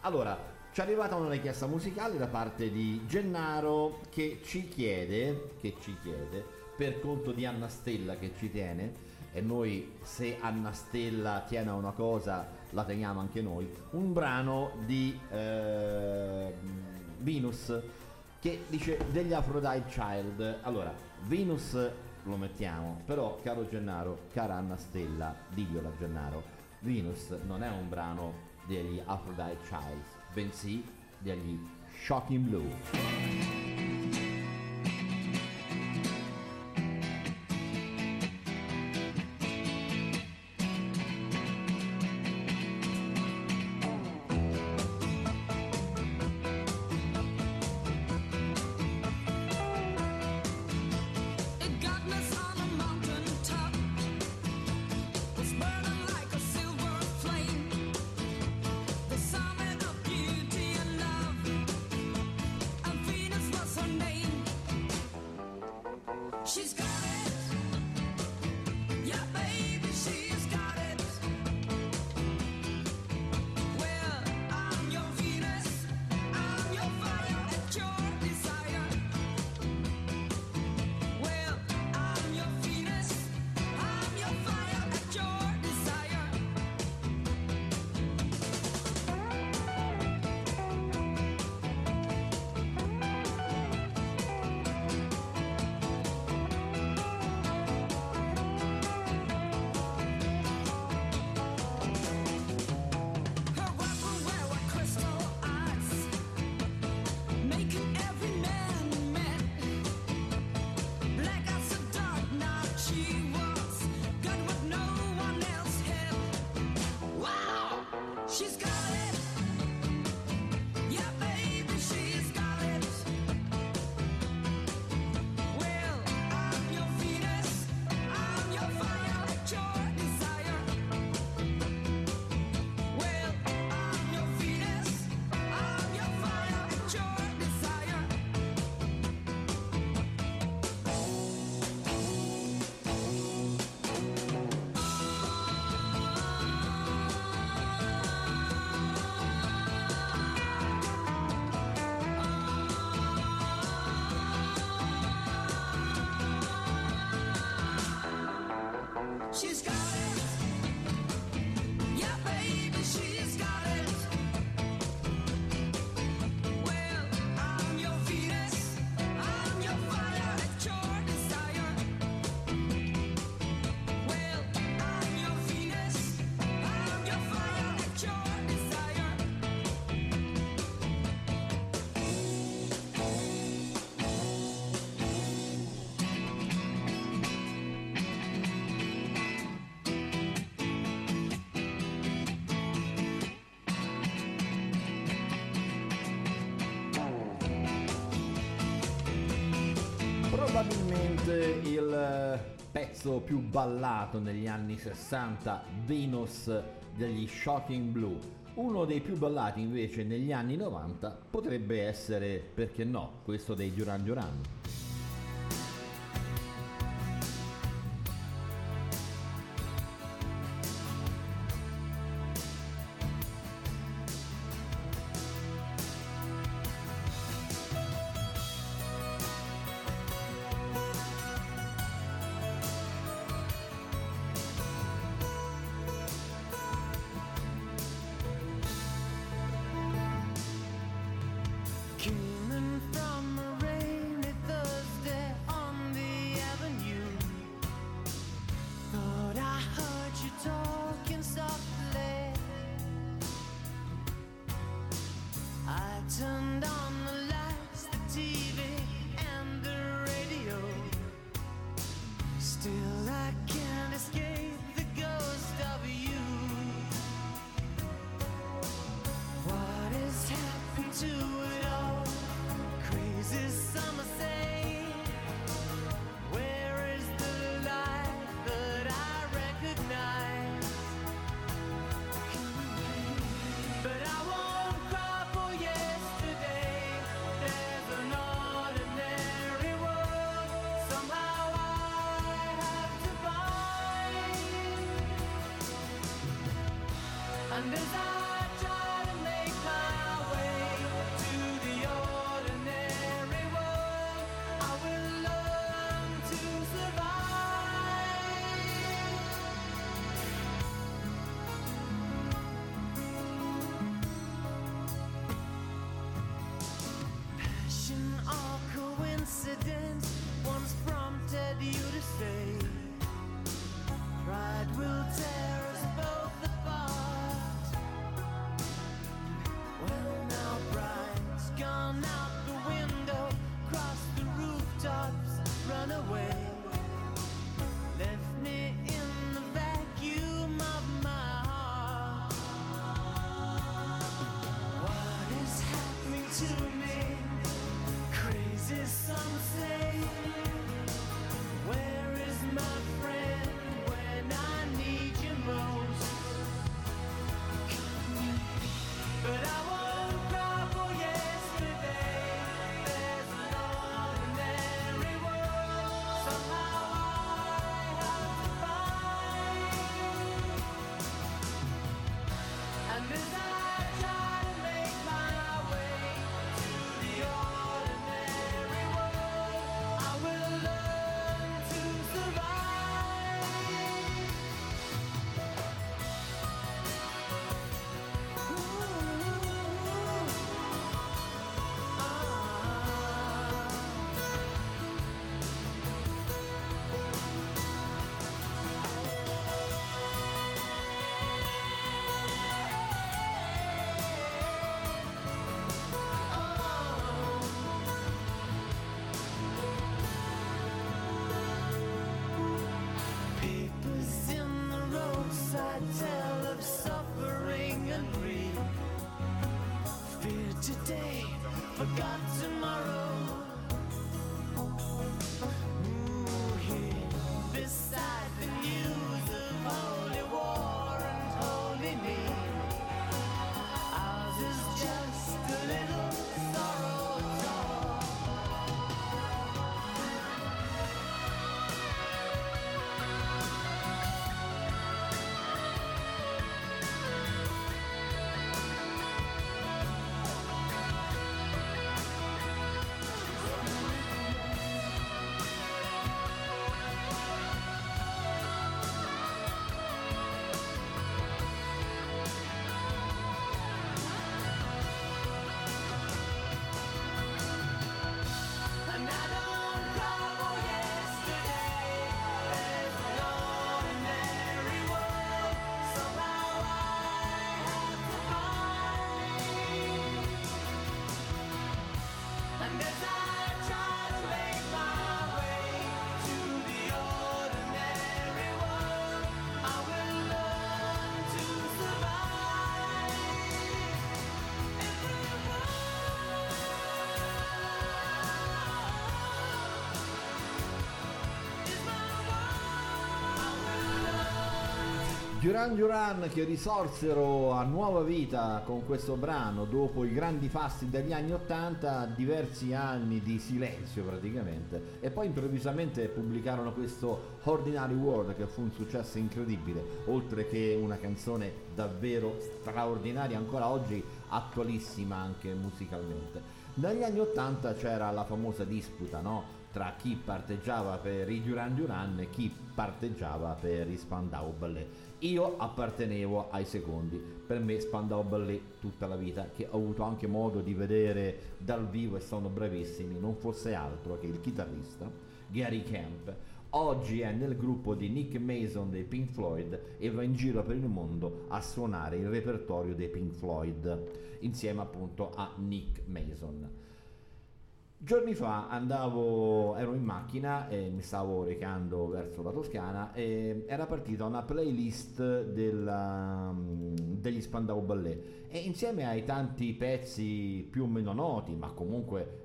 Allora, ci è arrivata una richiesta musicale da parte di Gennaro che ci chiede, che ci chiede, per conto di Anna Stella che ci tiene, e noi se Anna Stella tiene a una cosa la teniamo anche noi, un brano di eh, Venus che dice degli Aphrodite Child. Allora, Venus lo mettiamo, però caro Gennaro, cara Anna Stella, diglielo a Gennaro, Venus non è un brano degli Aphrodite Child, bensì degli Shocking Blue. pezzo più ballato negli anni 60, Venus degli Shocking Blue. Uno dei più ballati invece negli anni 90 potrebbe essere, perché no, questo dei Duran Duran. Duran Duran che risorsero a nuova vita con questo brano dopo i grandi fasti degli anni 80, diversi anni di silenzio praticamente, e poi improvvisamente pubblicarono questo Ordinary World che fu un successo incredibile, oltre che una canzone davvero straordinaria ancora oggi, attualissima anche musicalmente. Negli anni 80 c'era la famosa disputa, no? Tra chi parteggiava per i Duran Duran e chi parteggiava per i Spandau Ballet. Io appartenevo ai secondi, per me Spandau Ballet tutta la vita, che ho avuto anche modo di vedere dal vivo e sono bravissimi, non fosse altro che il chitarrista Gary Camp. Oggi è nel gruppo di Nick Mason dei Pink Floyd e va in giro per il mondo a suonare il repertorio dei Pink Floyd insieme appunto a Nick Mason. Giorni fa andavo, ero in macchina e mi stavo recando verso la Toscana e era partita una playlist della, degli Spandau Ballet. E insieme ai tanti pezzi più o meno noti, ma comunque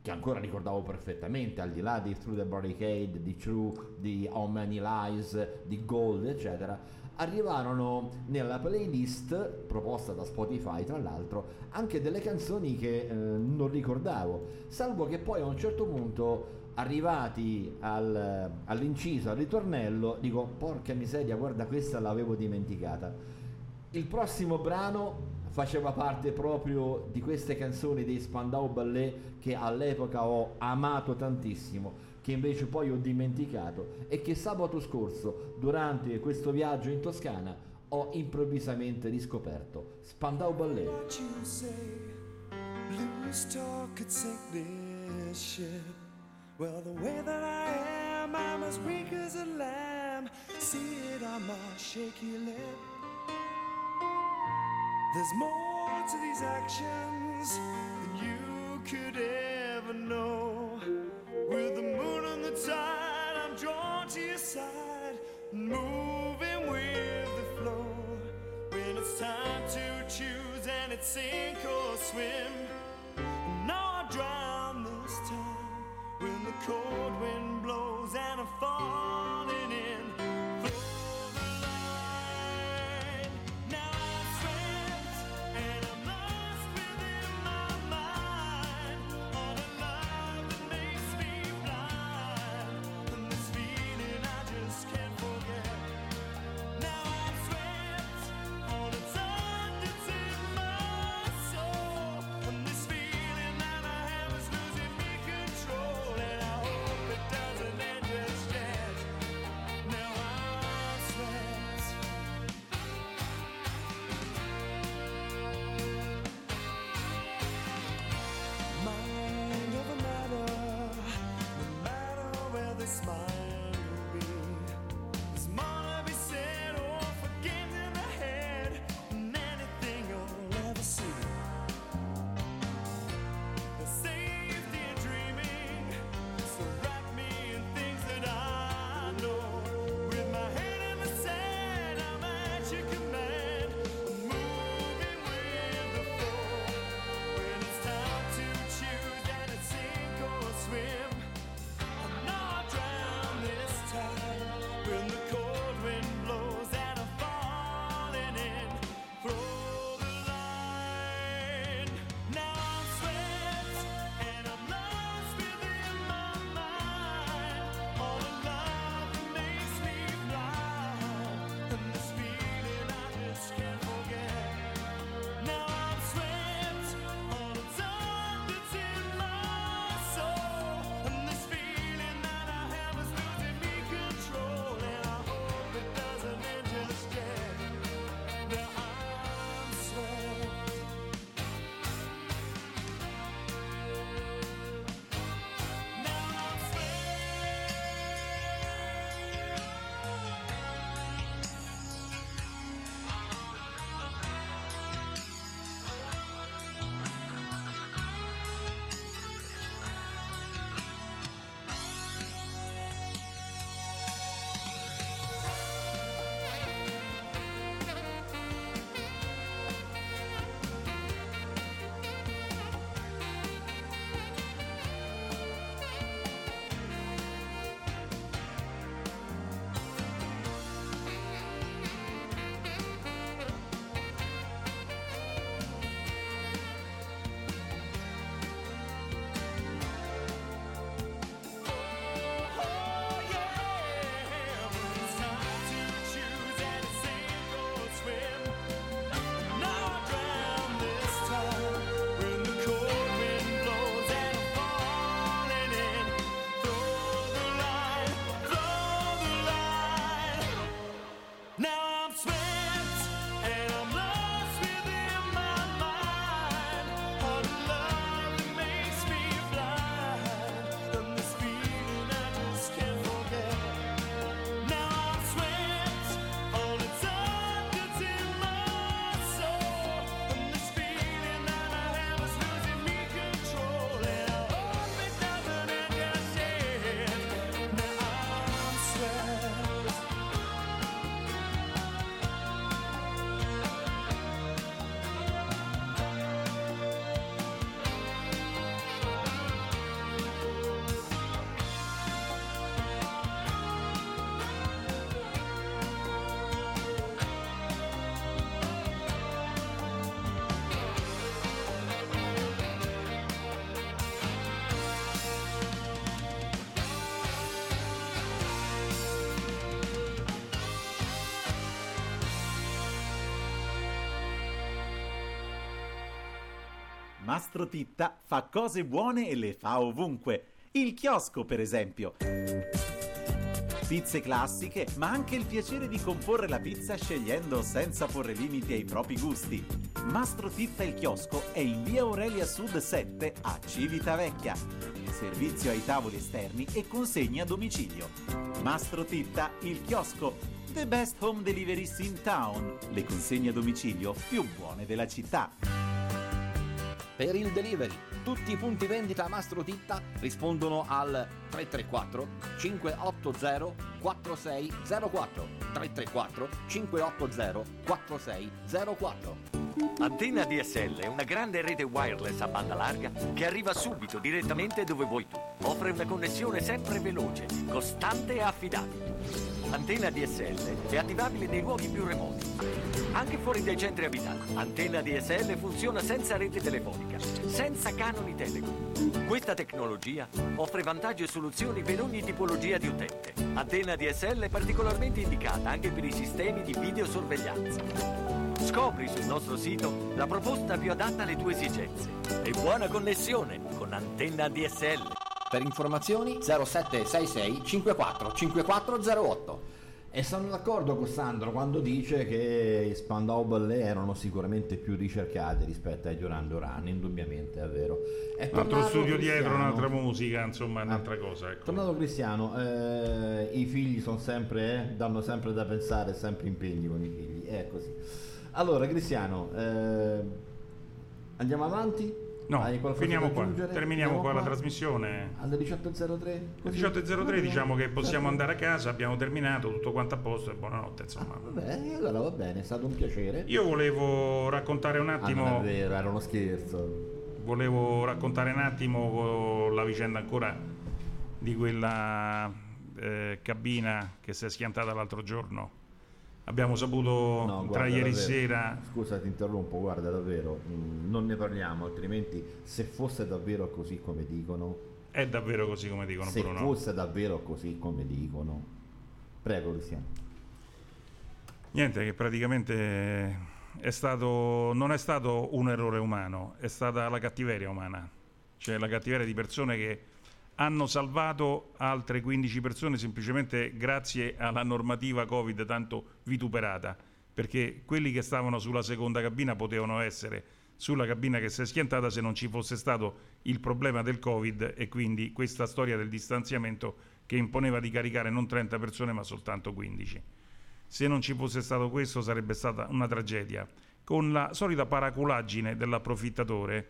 che ancora ricordavo perfettamente, al di là di Through the Barricade, di True, di How Many Lies, di Gold, eccetera, arrivarono nella playlist proposta da Spotify tra l'altro anche delle canzoni che eh, non ricordavo salvo che poi a un certo punto arrivati al, all'inciso al ritornello dico porca miseria guarda questa l'avevo dimenticata. Il prossimo brano faceva parte proprio di queste canzoni dei Spandau Ballet che all'epoca ho amato tantissimo che invece poi ho dimenticato e che sabato scorso, durante questo viaggio in Toscana, ho improvvisamente riscoperto. Spandau Ballet. Well, the way that I am, I'm as weak as a lamb. See it on my shaky lip. There's more to these actions than you could ever know. With the moon on the tide, I'm drawn to your side, moving with the flow. When it's time to choose and it's sink or swim. No, I drown this time when the cold wind blows and I'm falling Mastro Titta fa cose buone e le fa ovunque. Il chiosco, per esempio. Pizze classiche, ma anche il piacere di comporre la pizza scegliendo senza porre limiti ai propri gusti. Mastro Titta il chiosco è in via Aurelia Sud 7 a Civitavecchia. Servizio ai tavoli esterni e consegna a domicilio. Mastro Titta il chiosco. The best home deliveries in town. Le consegne a domicilio più buone della città. Per il delivery, tutti i punti vendita Mastro Titta rispondono al 334 580 4604 334 580 4604 Antenna DSL è una grande rete wireless a banda larga che arriva subito direttamente dove vuoi tu. Offre una connessione sempre veloce, costante e affidabile. Antenna DSL è attivabile nei luoghi più remoti, anche fuori dai centri abitati. Antenna DSL funziona senza rete telefonica, senza canoni telecom. Questa tecnologia offre vantaggi e soluzioni per ogni tipologia di utente. Antenna DSL è particolarmente indicata anche per i sistemi di videosorveglianza. Scopri sul nostro sito la proposta più adatta alle tue esigenze. E buona connessione con Antenna DSL. Per informazioni 0766 54 5408 E sono d'accordo con Sandro quando dice che i Spandau Ballet erano sicuramente più ricercati rispetto ai Duran Duran, indubbiamente è vero. È Un altro studio dietro, Cristiano. un'altra musica, insomma, un'altra cosa. Ecco. Tornato Cristiano, eh, i figli sono sempre, eh, danno sempre da pensare, sempre impegni con i figli, è così. Allora Cristiano, eh, andiamo avanti? No, finiamo qua, terminiamo Andiamo qua la trasmissione. Alle 18.03? Alle Così? 18.03 diciamo che possiamo andare a casa, abbiamo terminato, tutto quanto a posto e buonanotte insomma. Beh, allora va bene, è stato un piacere. Io volevo raccontare un Ah, attimo... non è vero, era uno scherzo. Volevo raccontare un attimo la vicenda ancora di quella eh, cabina che si è schiantata l'altro giorno. Abbiamo saputo No, tra ieri davvero. sera Scusa, ti interrompo, guarda davvero, mm, non ne parliamo, altrimenti se fosse davvero così come dicono, è davvero così come dicono se Bruno. fosse davvero così come dicono, prego Cristiano. Niente, che praticamente è stato, non è stato un errore umano, è stata la cattiveria umana, cioè la cattiveria di persone che hanno salvato altre 15 persone semplicemente grazie alla normativa Covid tanto vituperata, perché quelli che stavano sulla seconda cabina potevano essere sulla cabina che si è schiantata se non ci fosse stato il problema del Covid e quindi questa storia del distanziamento che imponeva di caricare non 30 persone ma soltanto 15. Se non ci fosse stato questo sarebbe stata una tragedia. Con la solita paraculaggine dell'approfittatore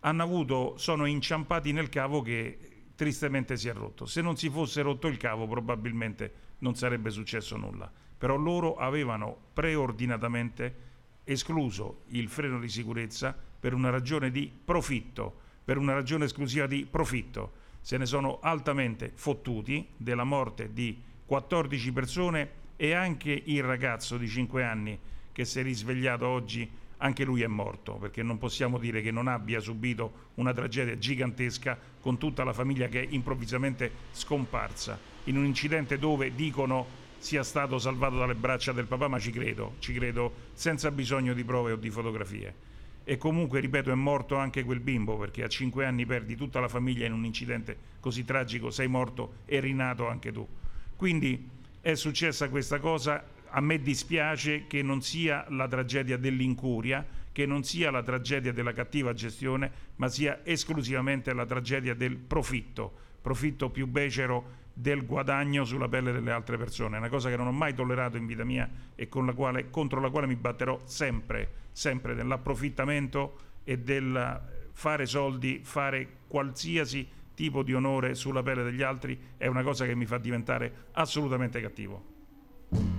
hanno avuto, sono inciampati nel cavo che tristemente si è rotto. Se non si fosse rotto il cavo probabilmente non sarebbe successo nulla. Però loro avevano preordinatamente escluso il freno di sicurezza per una ragione di profitto, per una ragione esclusiva di profitto. Se ne sono altamente fottuti della morte di 14 persone e anche il ragazzo di 5 anni che si è risvegliato oggi, anche lui è morto, perché non possiamo dire che non abbia subito una tragedia gigantesca con tutta la famiglia che è improvvisamente scomparsa in un incidente dove dicono sia stato salvato dalle braccia del papà, ma ci credo, ci credo senza bisogno di prove o di fotografie. E comunque, ripeto, è morto anche quel bimbo, perché a 5 anni perdi tutta la famiglia in un incidente così tragico, sei morto e rinato anche tu. Quindi è successa questa cosa, a me dispiace che non sia la tragedia dell'incuria, che non sia la tragedia della cattiva gestione, ma sia esclusivamente la tragedia del profitto, profitto più becero del guadagno sulla pelle delle altre persone, una cosa che non ho mai tollerato in vita mia e la quale- contro la quale mi batterò sempre, sempre dell'approfittamento e del fare soldi, fare qualsiasi tipo di onore sulla pelle degli altri è una cosa che mi fa diventare assolutamente cattivo.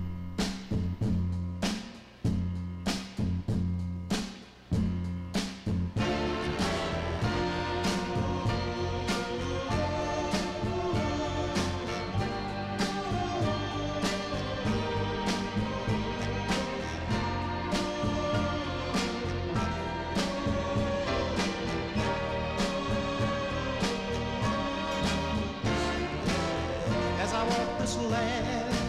Land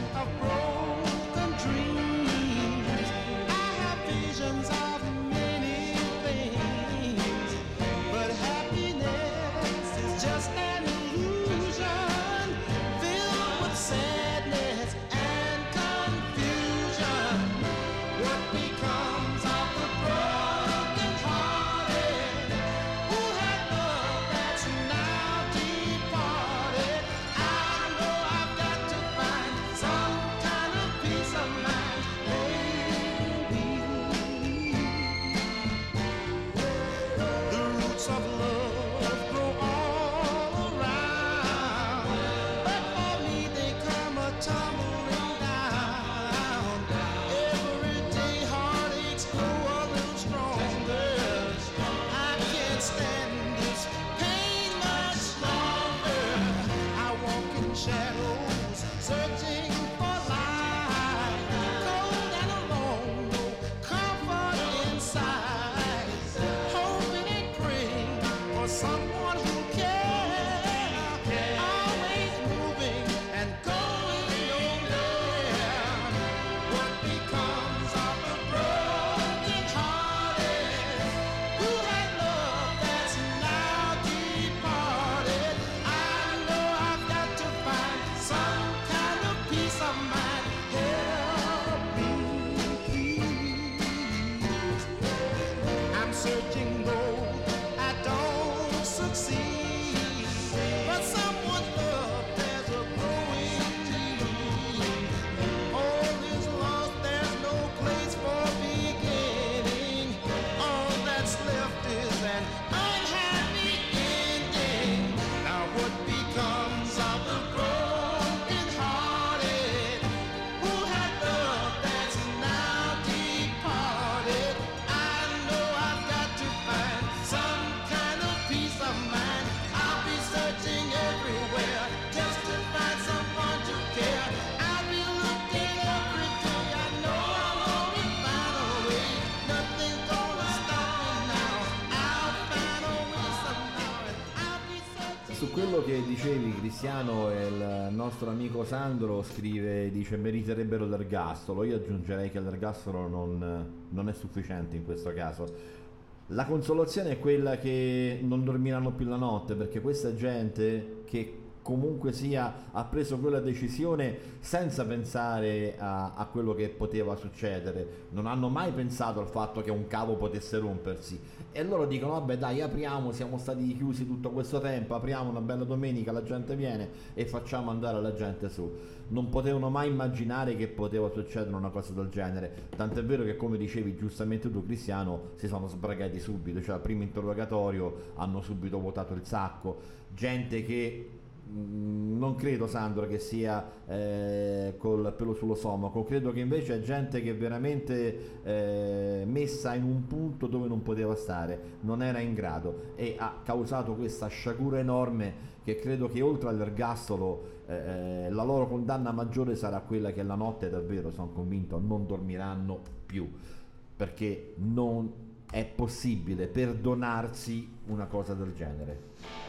dicevi Cristiano il nostro amico Sandro scrive, dice meriterebbero l'ergastolo, io aggiungerei che l'ergastolo non, non è sufficiente in questo caso. La consolazione è quella che non dormiranno più la notte perché questa gente che comunque sia ha preso quella decisione senza pensare a, a quello che poteva succedere, non hanno mai pensato al fatto che un cavo potesse rompersi. E loro dicono vabbè dai apriamo, siamo stati chiusi tutto questo tempo, apriamo una bella domenica, la gente viene e facciamo andare la gente su. Non potevano mai immaginare che poteva succedere una cosa del genere, tant'è vero che come dicevi giustamente tu Cristiano si sono sbragati subito, cioè al primo interrogatorio hanno subito votato il sacco, gente che non credo Sandro che sia eh, col pelo sullo stomaco, credo che invece è gente che è veramente eh, messa in un punto dove non poteva stare, non era in grado e ha causato questa sciagura enorme che credo che oltre all'ergastolo eh, la loro condanna maggiore sarà quella che la notte davvero, sono convinto, non dormiranno più, perché non è possibile perdonarsi una cosa del genere.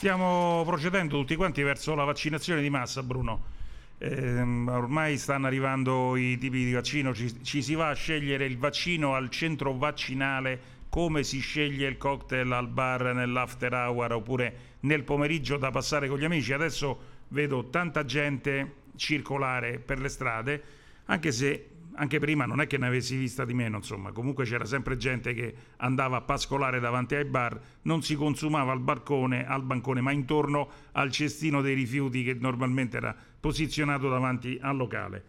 Stiamo procedendo tutti quanti verso la vaccinazione di massa, Bruno. Ehm, ormai stanno arrivando i tipi di vaccino, ci, ci si va a scegliere il vaccino al centro vaccinale come si sceglie il cocktail al bar nell'after hour oppure nel pomeriggio da passare con gli amici. Adesso vedo tanta gente circolare per le strade, anche se anche prima non è che ne avessi vista di meno, insomma, comunque c'era sempre gente che andava a pascolare davanti ai bar, non si consumava al balcone, al bancone, ma intorno al cestino dei rifiuti che normalmente era posizionato davanti al locale.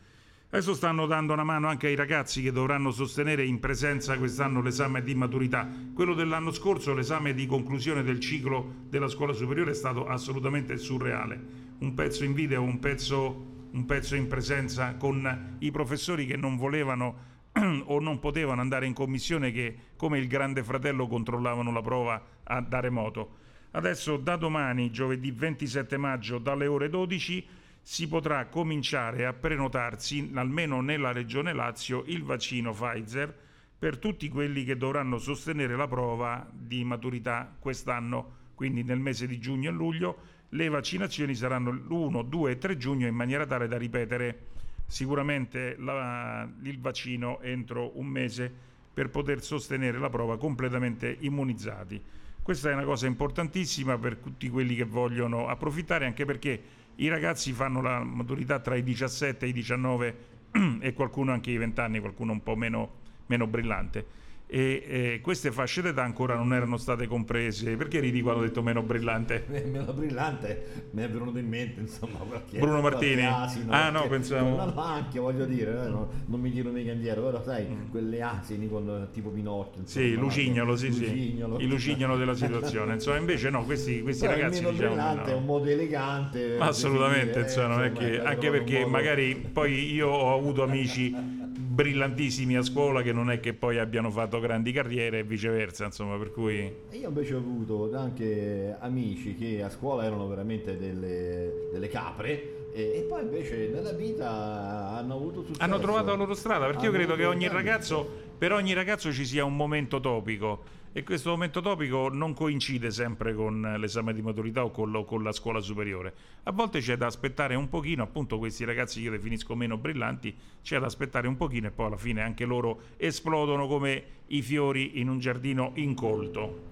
Adesso stanno dando una mano anche ai ragazzi che dovranno sostenere in presenza quest'anno l'esame di maturità. Quello dell'anno scorso, l'esame di conclusione del ciclo della scuola superiore, è stato assolutamente surreale. Un pezzo in video, un pezzo, un pezzo in presenza con i professori che non volevano [clears throat] o non potevano andare in commissione che come il grande fratello controllavano la prova a da remoto. Adesso da domani, giovedì 27 maggio, dalle ore 12 si potrà cominciare a prenotarsi, almeno nella regione Lazio, il vaccino Pfizer per tutti quelli che dovranno sostenere la prova di maturità quest'anno, quindi nel mese di giugno e luglio. Le vaccinazioni saranno l'1, 2 e 3 giugno in maniera tale da ripetere sicuramente la- il vaccino entro un mese per poter sostenere la prova completamente immunizzati. Questa è una cosa importantissima per tutti quelli che vogliono approfittare, anche perché i ragazzi fanno la maturità tra i 17 e i 19 [clears throat] e qualcuno anche i 20 anni, qualcuno un po' meno, meno brillante. E eh, queste fasce d'età ancora non erano state comprese. Perché ridi quando ho detto meno brillante? [laughs] Eh, Meno brillante mi è venuto in mente, insomma, Bruno Martini? asino, Ah, no, pensavo- No, no, anche voglio dire, eh, no, non mi tiro mica indietro, però sai, quelle asini con tipo Pinocchio. Mm. Sì, insomma, Lucignolo, sì, sì. Lucignolo. Il lucignolo della situazione. Insomma, invece no, questi, questi il ragazzi meno diciamo brillante no. è un modo elegante. Assolutamente, definire, eh, insomma, non è insomma, anche un perché magari poi io ho avuto amici brillantissimi a scuola che non è che poi abbiano fatto grandi carriere e viceversa, insomma, per cui Io invece ho avuto anche amici che a scuola erano veramente delle, delle capre e, poi invece nella vita hanno avuto successo. hanno trovato la loro strada, perché io Hanno credo che ogni ragazzo, per ogni ragazzo ci sia un momento topico e questo momento topico non coincide sempre con l'esame di maturità o con, lo- con la scuola superiore. A volte c'è da aspettare un pochino, appunto questi ragazzi che io definisco meno brillanti, c'è da aspettare un pochino e poi alla fine anche loro esplodono come i fiori in un giardino incolto.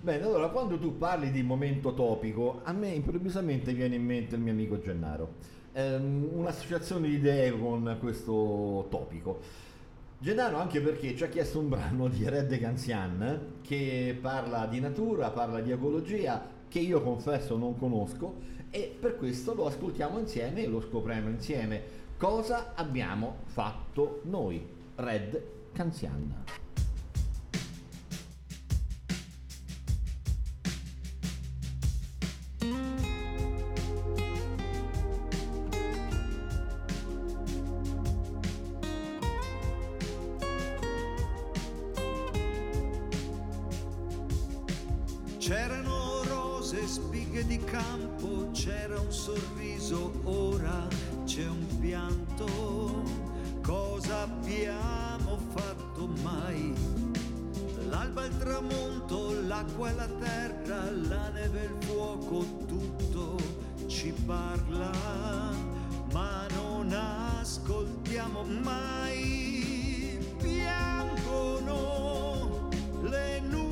Bene, allora quando tu parli di momento topico, a me improvvisamente viene in mente il mio amico Gennaro. Ehm, un'associazione di idee con questo topico. Gennaro anche perché ci ha chiesto un brano di Red Canzian che parla di natura, parla di ecologia, che io confesso non conosco e per questo lo ascoltiamo insieme e lo scopriamo insieme. Cosa abbiamo fatto noi? Red Canzian. Sorriso, ora c'è un pianto. Cosa abbiamo fatto mai? L'alba, il tramonto, l'acqua e la terra, la neve il fuoco, tutto ci parla, ma non ascoltiamo mai. Piangono le nuvole,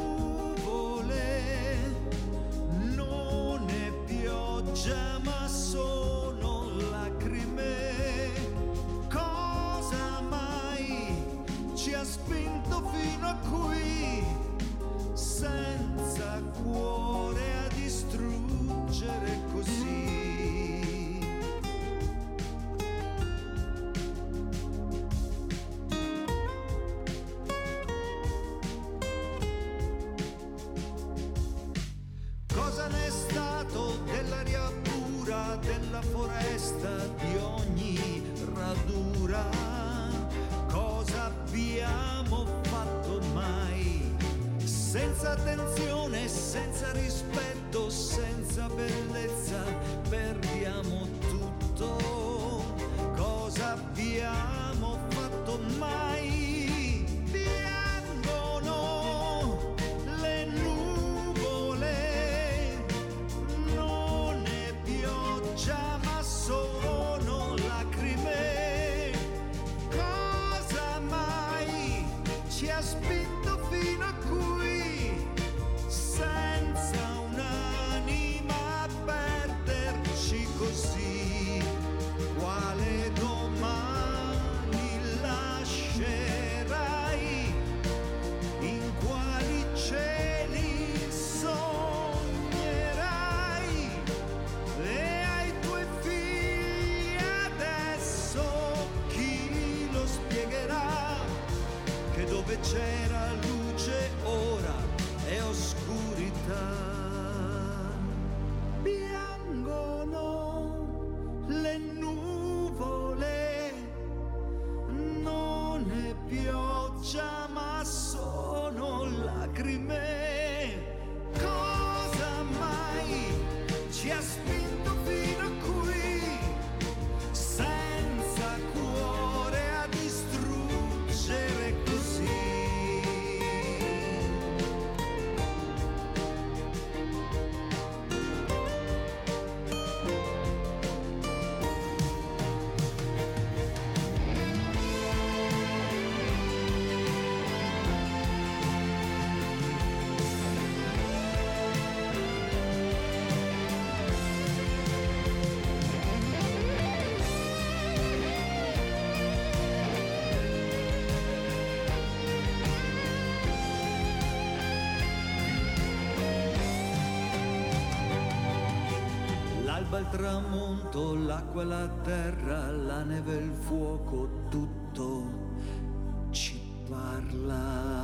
L'alba, il tramonto, l'acqua, la terra, la neve, il fuoco, tutto ci parla.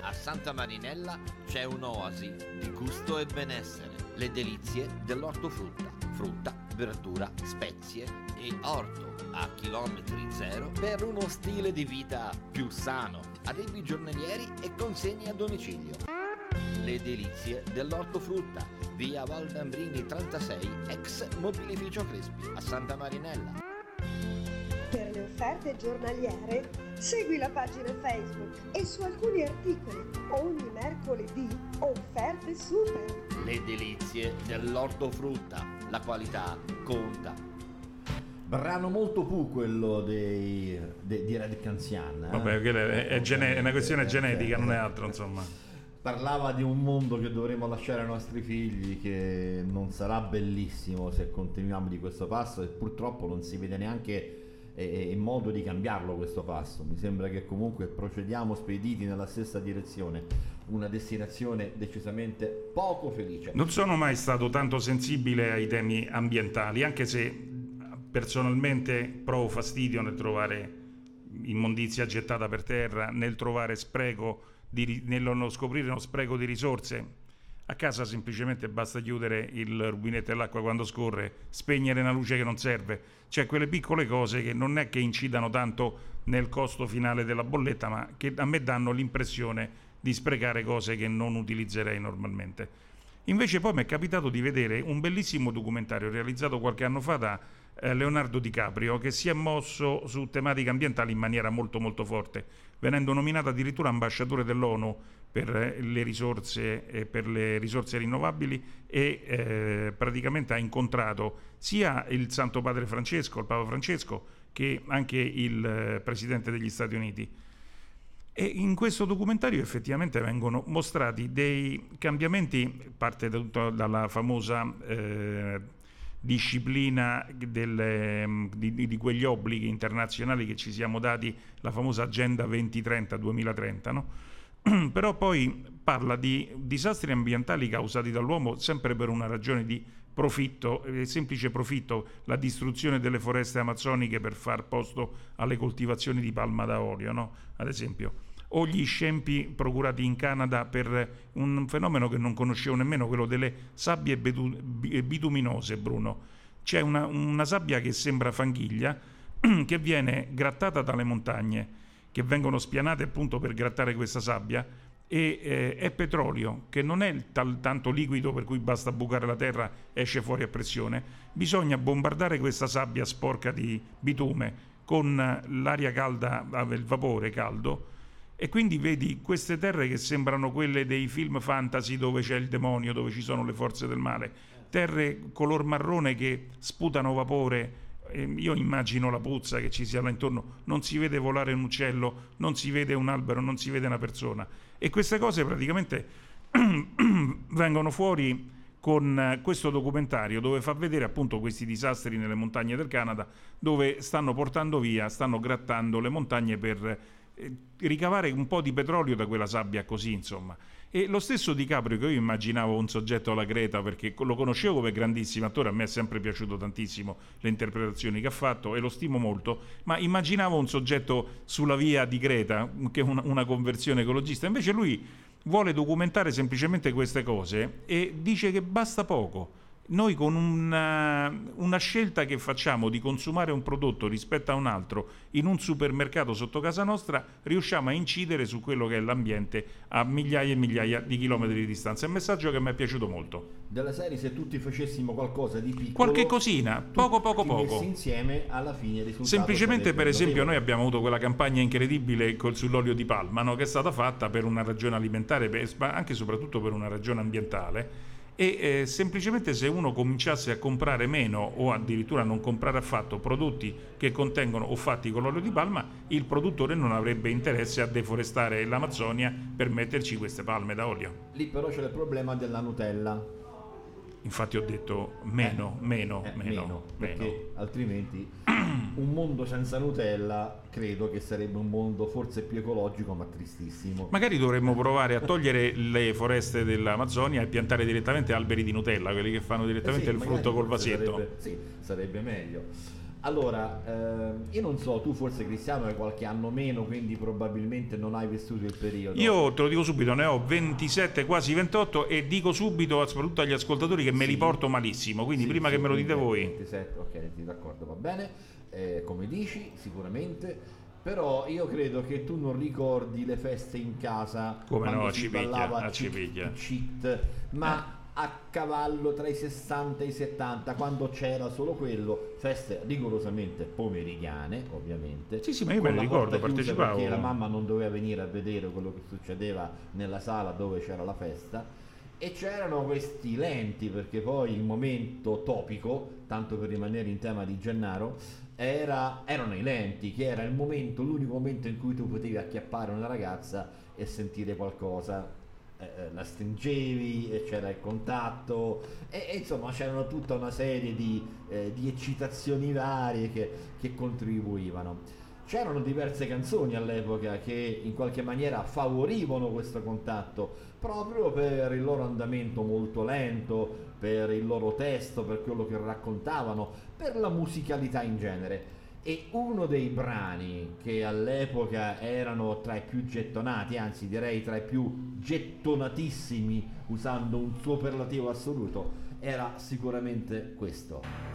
A Santa Marinella c'è un'oasi di gusto e benessere. Le delizie dell'ortofrutta. Frutta, verdura, spezie e orto a chilometri zero per uno stile di vita più sano. Arrivi giornalieri e consegni a domicilio. Le delizie dell'ortofrutta. Via Valdambrini 36, ex mobilificio Crespi, a Santa Marinella. Per le offerte giornaliere segui la pagina Facebook e su alcuni articoli ogni mercoledì offerte super. Le delizie dell'ortofrutta. La qualità conta. Brano molto pu quello dei, de- di Red Canzian. eh. Vabbè, è, è gene- è una questione Eh, genetica, eh, non è eh, altro, eh. insomma. Parlava di un mondo che dovremo lasciare ai nostri figli, che non sarà bellissimo se continuiamo di questo passo e purtroppo non si vede neanche eh, il modo di cambiarlo questo passo. Mi sembra che comunque procediamo spediti nella stessa direzione, una destinazione decisamente poco felice. Non sono mai stato tanto sensibile ai temi ambientali, anche se personalmente provo fastidio nel trovare immondizia gettata per terra, nel trovare spreco, di, nello scoprire uno spreco di risorse. A casa semplicemente basta chiudere il rubinetto dell'acqua quando scorre, spegnere una luce che non serve, cioè quelle piccole cose che non è che incidano tanto nel costo finale della bolletta, ma che a me danno l'impressione di sprecare cose che non utilizzerei normalmente. Invece poi mi è capitato di vedere un bellissimo documentario realizzato qualche anno fa da eh, Leonardo DiCaprio che si è mosso su tematiche ambientali in maniera molto molto forte, venendo nominato addirittura ambasciatore dell'ONU per eh, le risorse, eh, per le risorse rinnovabili e eh, praticamente ha incontrato sia il Santo Padre Francesco, il Papa Francesco, che anche il eh, Presidente degli Stati Uniti. E in questo documentario effettivamente vengono mostrati dei cambiamenti, parte da tutto dalla famosa eh, disciplina delle, mm, di, di- quegli obblighi internazionali che ci siamo dati, la famosa Agenda 2030-2030, no? [clears throat] però poi parla di disastri ambientali causati dall'uomo sempre per una ragione di profitto, eh, semplice profitto, la distruzione delle foreste amazzoniche per far posto alle coltivazioni di palma da olio, no? ad esempio, o gli scempi procurati in Canada per un fenomeno che non conoscevo nemmeno, quello delle sabbie bituminose, Bruno. C'è una, una sabbia che sembra fanghiglia [clears throat] che viene grattata dalle montagne, che vengono spianate appunto per grattare questa sabbia e eh, è petrolio che non è tal- tanto liquido per cui basta bucare la terra esce fuori a pressione bisogna bombardare questa sabbia sporca di bitume con l'aria calda il vapore caldo e quindi vedi queste terre che sembrano quelle dei film fantasy dove c'è il demonio dove ci sono le forze del male. Terre color marrone che sputano vapore. Eh, io immagino la puzza che ci sia là intorno, non si vede volare un uccello, non si vede un albero, non si vede una persona. E queste cose praticamente [clears throat] vengono fuori con questo documentario dove fa vedere appunto questi disastri nelle montagne del Canada, dove stanno portando via, stanno grattando le montagne per ricavare un po' di petrolio da quella sabbia così, insomma. E lo stesso Di Caprio, che io immaginavo un soggetto alla Greta, perché lo conoscevo come grandissimo attore, a me è sempre piaciuto tantissimo le interpretazioni che ha fatto e lo stimo molto, ma immaginavo un soggetto sulla via di Greta, che è una, una conversione ecologista. Invece lui vuole documentare semplicemente queste cose e dice che basta poco. Noi con una, una scelta che facciamo di consumare un prodotto rispetto a un altro in un supermercato sotto casa nostra riusciamo a incidere su quello che è l'ambiente a migliaia e migliaia di chilometri di distanza. È un messaggio che mi è piaciuto molto. Della serie se tutti facessimo qualcosa di piccolo Qualche cosina, poco poco poco. messi insieme alla fine risultato Semplicemente per esempio noi abbiamo avuto quella campagna incredibile col- sull'olio di palma no? che è stata fatta per una ragione alimentare per- ma anche e soprattutto per una ragione ambientale e eh, semplicemente se uno cominciasse a comprare meno o addirittura non comprare affatto prodotti che contengono o fatti con l'olio di palma il produttore non avrebbe interesse a deforestare l'Amazzonia per metterci queste palme da olio. Lì però c'è il problema della Nutella. Infatti ho detto meno, meno, Eh, meno, perché meno. altrimenti [clears throat] un mondo senza Nutella credo che sarebbe un mondo forse più ecologico ma tristissimo. Magari dovremmo provare a togliere le foreste dell'Amazzonia e piantare direttamente alberi di Nutella, quelli che fanno direttamente Eh sì, il frutto col forse vasetto. Sarebbe, sì, sarebbe meglio. Allora, ehm, io non so, tu forse Cristiano hai qualche anno meno, quindi probabilmente non hai vissuto il periodo. Io te lo dico subito, ne ho 27, quasi 28 e dico subito, soprattutto agli ascoltatori, che me li porto malissimo, quindi Sì, prima sì, che me lo dite quindi voi. 27, ok, sì, d'accordo, va bene. Eh, come dici, sicuramente. Però io credo che tu non ricordi le feste in casa Come no, si ci piglia, ballava ah, ci cheat- ma a cavallo tra i 60 e i 70, quando c'era solo quello, feste rigorosamente pomeridiane, ovviamente. Sì, sì, ma io me la ricordo, partecipavo. Perché la mamma non doveva venire a vedere quello che succedeva nella sala dove c'era la festa. E c'erano questi lenti, perché poi il momento topico, tanto per rimanere in tema di Gennaro, era- erano i lenti, che era il momento, l'unico momento in cui tu potevi acchiappare una ragazza e sentire qualcosa. Eh, eh, la stringevi, c'era il contatto, e, e insomma c'erano tutta una serie di, eh, di eccitazioni varie che, che contribuivano. C'erano diverse canzoni all'epoca che in qualche maniera favorivano questo contatto, proprio per il loro andamento molto lento, per il loro testo, per quello che raccontavano, per la musicalità in genere. E uno dei brani che all'epoca erano tra i più gettonati, anzi direi tra i più gettonatissimi, usando un superlativo assoluto, era sicuramente questo.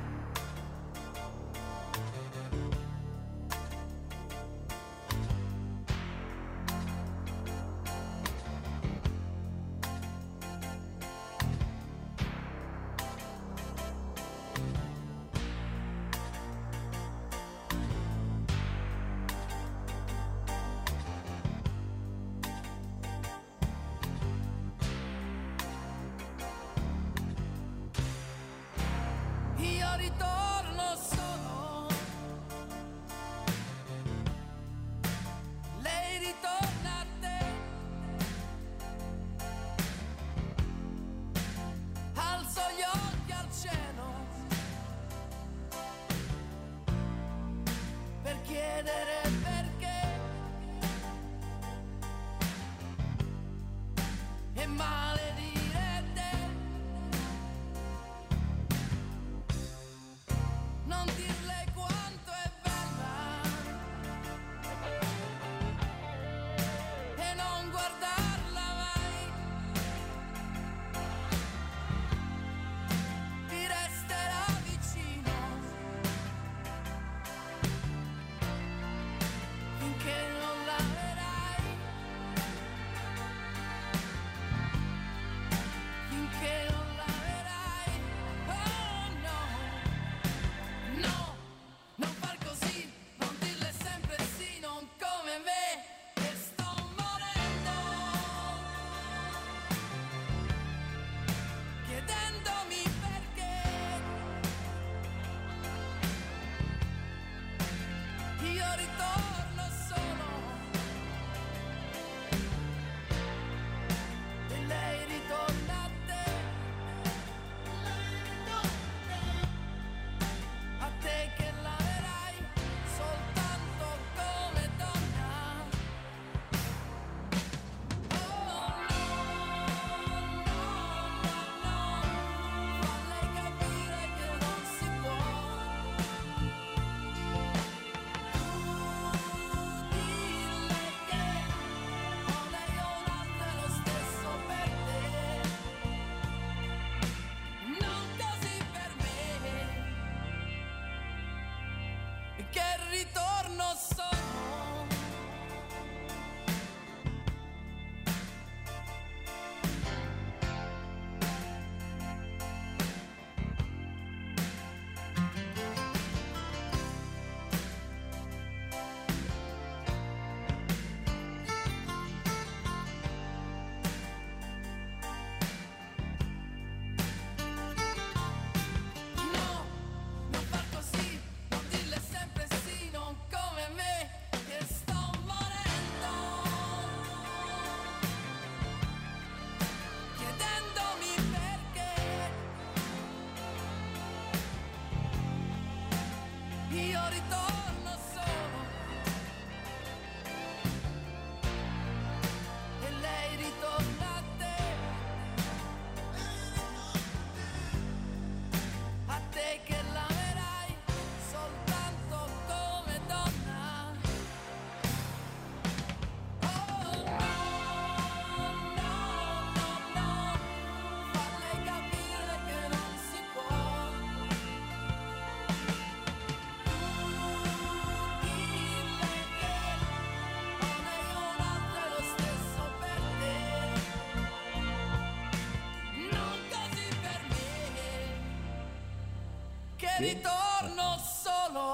Ritorno solo.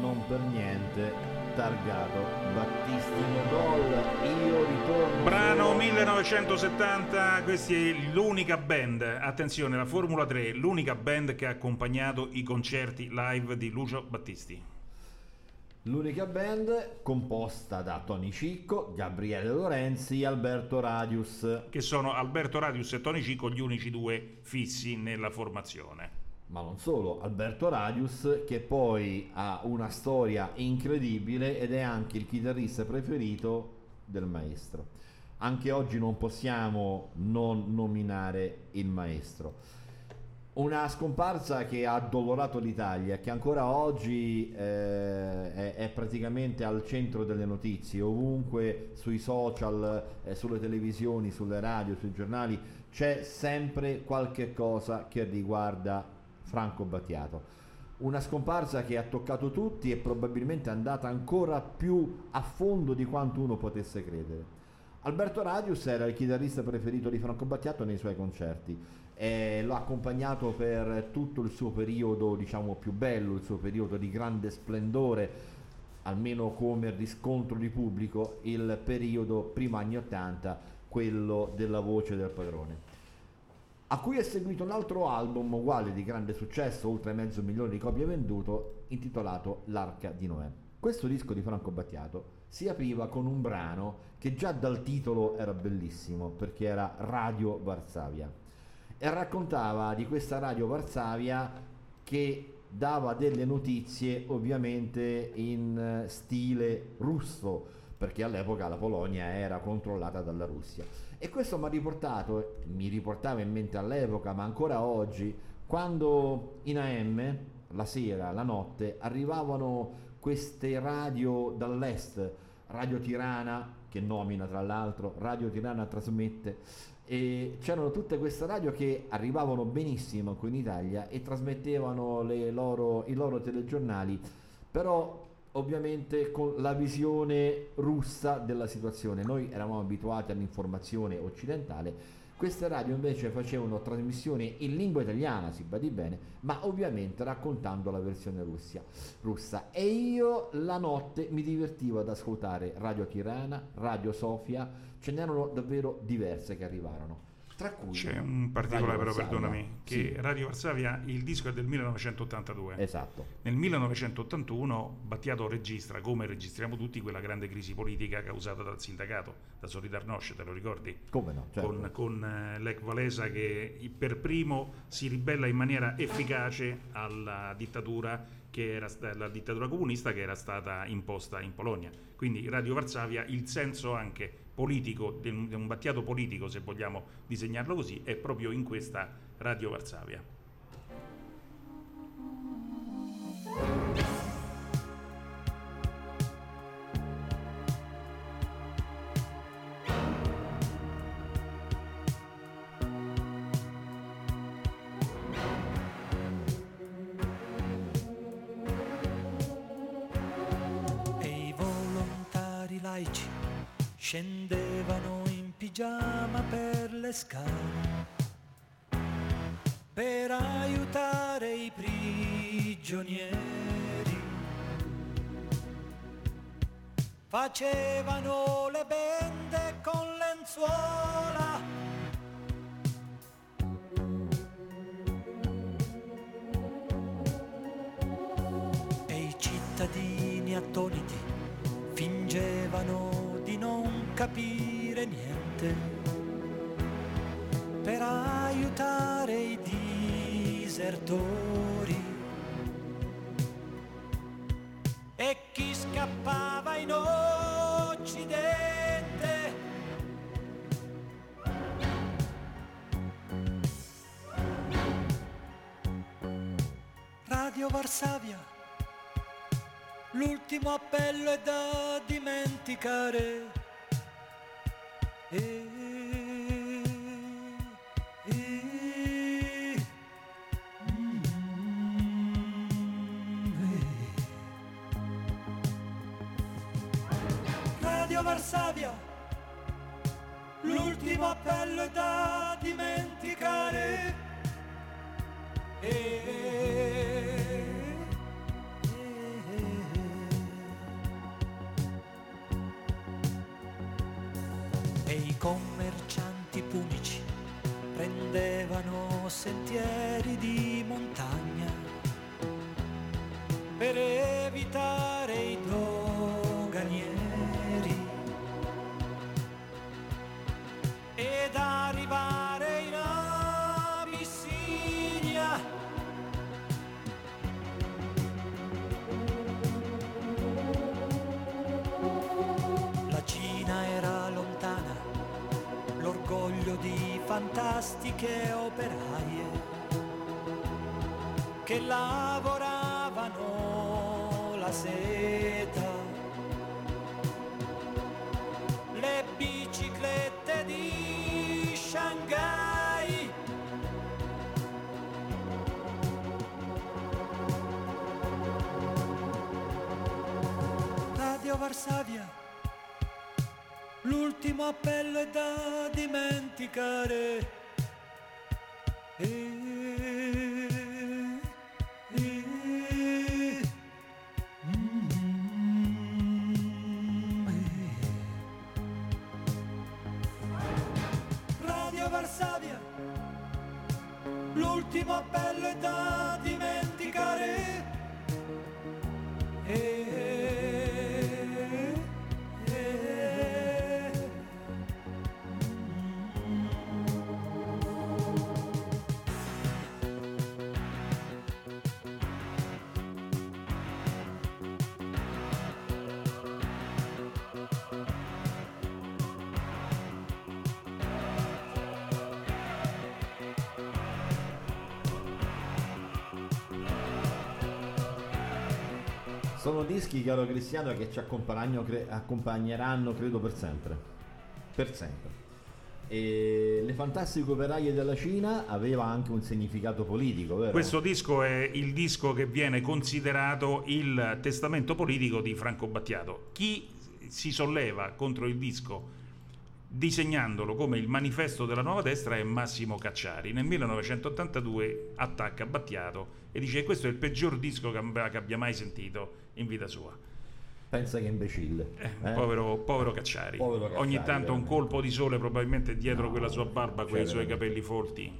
non per niente targato Battistino Gol. Io ritorno. Brano solo- 1970, questa è l'unica band, attenzione, la Formula 3, l'unica band che ha accompagnato i concerti live di Lucio Battisti. L'unica band composta da Tony Cicco, Gabriele Lorenzi e Alberto Radius. Che sono Alberto Radius e Tony Cicco gli unici due fissi nella formazione. Ma non solo, Alberto Radius che poi ha una storia incredibile ed è anche il chitarrista preferito del maestro. Anche oggi non possiamo non nominare il maestro. Una scomparsa che ha addolorato l'Italia, che ancora oggi eh, è, è praticamente al centro delle notizie, ovunque sui social, eh, sulle televisioni, sulle radio, sui giornali, c'è sempre qualche cosa che riguarda Franco Battiato. Una scomparsa che ha toccato tutti e probabilmente è andata ancora più a fondo di quanto uno potesse credere. Alberto Radius era il chitarrista preferito di Franco Battiato nei suoi concerti e l'ha accompagnato per tutto il suo periodo, diciamo, più bello, il suo periodo di grande splendore, almeno come riscontro di pubblico, il periodo prima anni 80, quello della voce del padrone a cui è seguito un altro album uguale di grande successo, oltre mezzo milione di copie venduto, intitolato L'Arca di Noè. Questo disco di Franco Battiato si apriva con un brano che già dal titolo era bellissimo, perché era Radio Varsavia. E raccontava di questa Radio Varsavia che dava delle notizie ovviamente in eh, stile russo, perché all'epoca la Polonia era controllata dalla Russia. E questo mi ha riportato, mi riportava in mente all'epoca, ma ancora oggi, quando in AM, la sera, la notte, arrivavano queste radio dall'est, Radio Tirana, che nomina tra l'altro, Radio Tirana trasmette, e c'erano tutte queste radio che arrivavano benissimo qui in Italia e trasmettevano loro- i loro telegiornali, però ovviamente con la visione russa della situazione. Noi eravamo abituati all'informazione occidentale, queste radio invece facevano trasmissioni in lingua italiana, si badi bene, ma ovviamente raccontando la versione russia, russa. E io la notte mi divertivo ad ascoltare Radio Tirana, Radio Sofia, ce n'erano davvero diverse che arrivarono. Tra cui C'è un particolare Radio però, Varsavia. perdonami, che Sì, Radio Varsavia, il disco è del 1982. Esatto. Nel 1981 Battiato registra, come registriamo tutti, quella grande crisi politica causata dal sindacato, da Solidarnosc, te lo ricordi? Come no? Certo. Con, con eh, Lech Walesa che per primo si ribella in maniera efficace alla dittatura, che era, la dittatura comunista che era stata imposta in Polonia. Quindi Radio Varsavia, il senso anche politico, di un, Battiato politico, se vogliamo disegnarlo così, è proprio in questa Radio Varsavia. Scendevano in pigiama per le scale per aiutare i prigionieri. Facevano le bende con lenzuola. E i cittadini attoniti fingevano capire niente per aiutare i disertori. E chi scappava in Occidente Radio Varsavia, l'ultimo appello è da dimenticare. Varsavia, l'ultimo appello è da dimenticare. E sentieri di montagna per evitare i doganieri ed arrivare in Abissinia. La Cina era lontana, l'orgoglio di fantastiche operaie che lavoravano la seta. Le biciclette di Shanghai. Radio Varsavia, l'ultimo appello è da dimenticare. E- e- Radio Varsavia, l'ultimo appello è da dimenticare. E- Sono dischi, caro Cristiano, che ci cre- accompagneranno, credo, per sempre. Per sempre. E le fantastiche operaie della Cina aveva anche un significato politico, vero? Questo disco è il disco che viene considerato il testamento politico di Franco Battiato. Chi si solleva contro il disco disegnandolo come il manifesto della nuova destra è Massimo Cacciari. Nel 1982 attacca Battiato e dice questo è il peggior disco che ab- che abbia mai sentito in vita sua. Pensa che imbecille. eh? Povero, povero Cacciari. Povero Cacciari, Ogni tanto un veramente. colpo di sole probabilmente dietro No, quella sua barba, quei cioè, suoi capelli folti.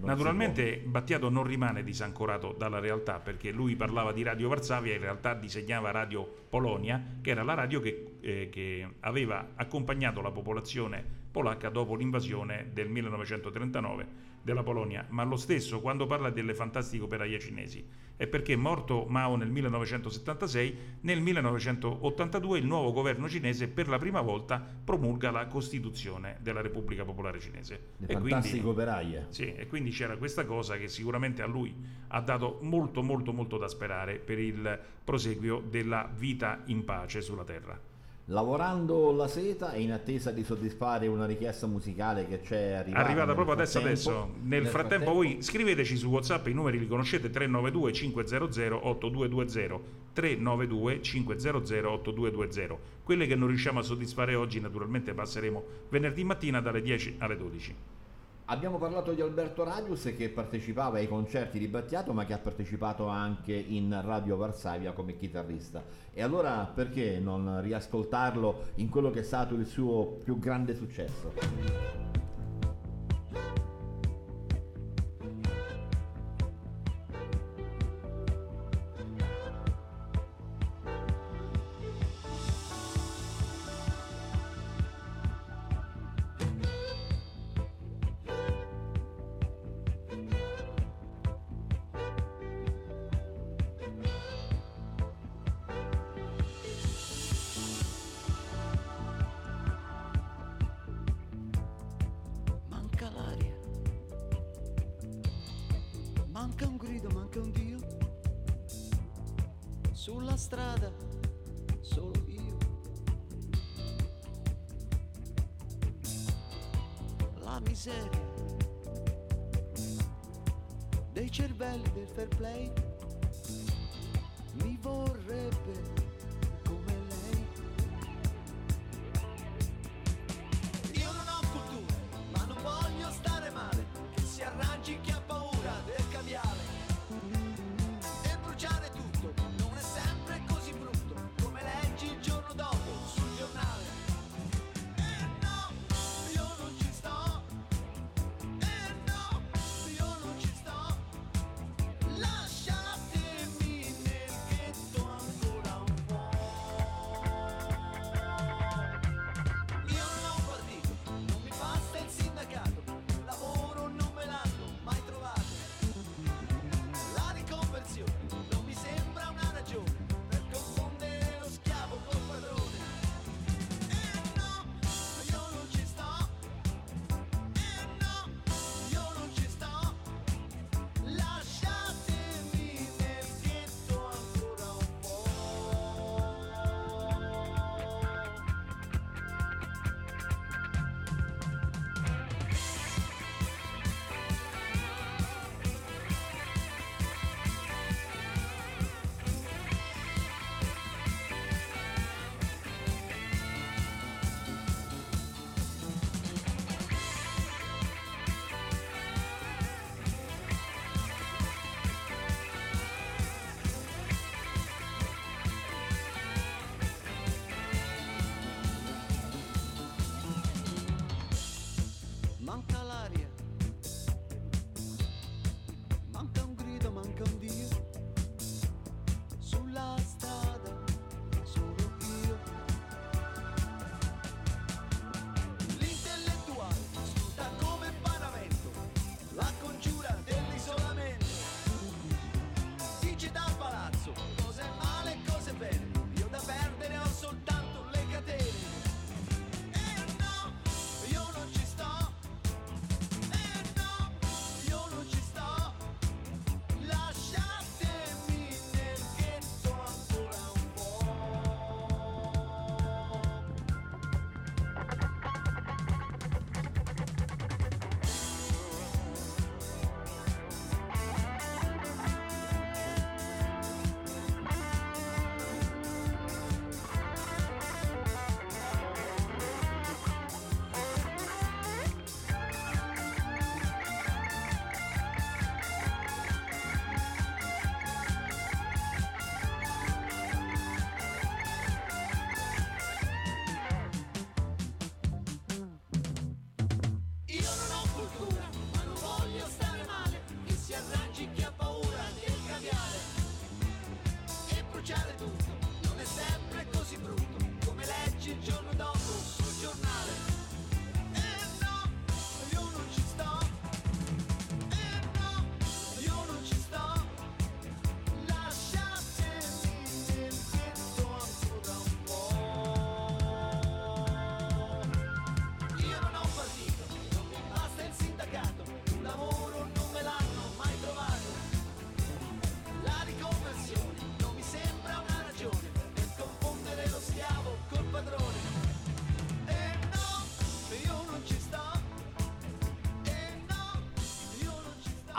Non Naturalmente Battiato non rimane disancorato dalla realtà perché lui parlava di Radio Varsavia e in realtà disegnava Radio Polonia, che era la radio che, eh, che aveva accompagnato la popolazione polacca dopo l'invasione del 1939 della Polonia. Ma lo stesso quando parla delle fantastiche operaie cinesi è perché morto Mao nel 1976, nel 1982 il nuovo governo cinese per la prima volta promulga la Costituzione della Repubblica Popolare Cinese. Le E quindi- fantastiche operaie. sì, e quindi c'era questa cosa che sicuramente a lui ha dato molto molto molto da sperare per il proseguio della vita in pace sulla terra. Lavorando la seta e in attesa di soddisfare una richiesta musicale che c'è arrivata, Arrivata nel proprio adesso frattempo- adesso. Nel, frattempo, voi scriveteci su WhatsApp i numeri li conoscete 392 500 8220 392 500 8220. Quelle che non riusciamo a soddisfare oggi naturalmente passeremo venerdì mattina dalle 10 alle 12. Abbiamo parlato di Alberto Radius che partecipava ai concerti di Battiato ma che ha partecipato anche in Radio Varsavia come chitarrista. E allora perché non riascoltarlo in quello che è stato il suo più grande successo?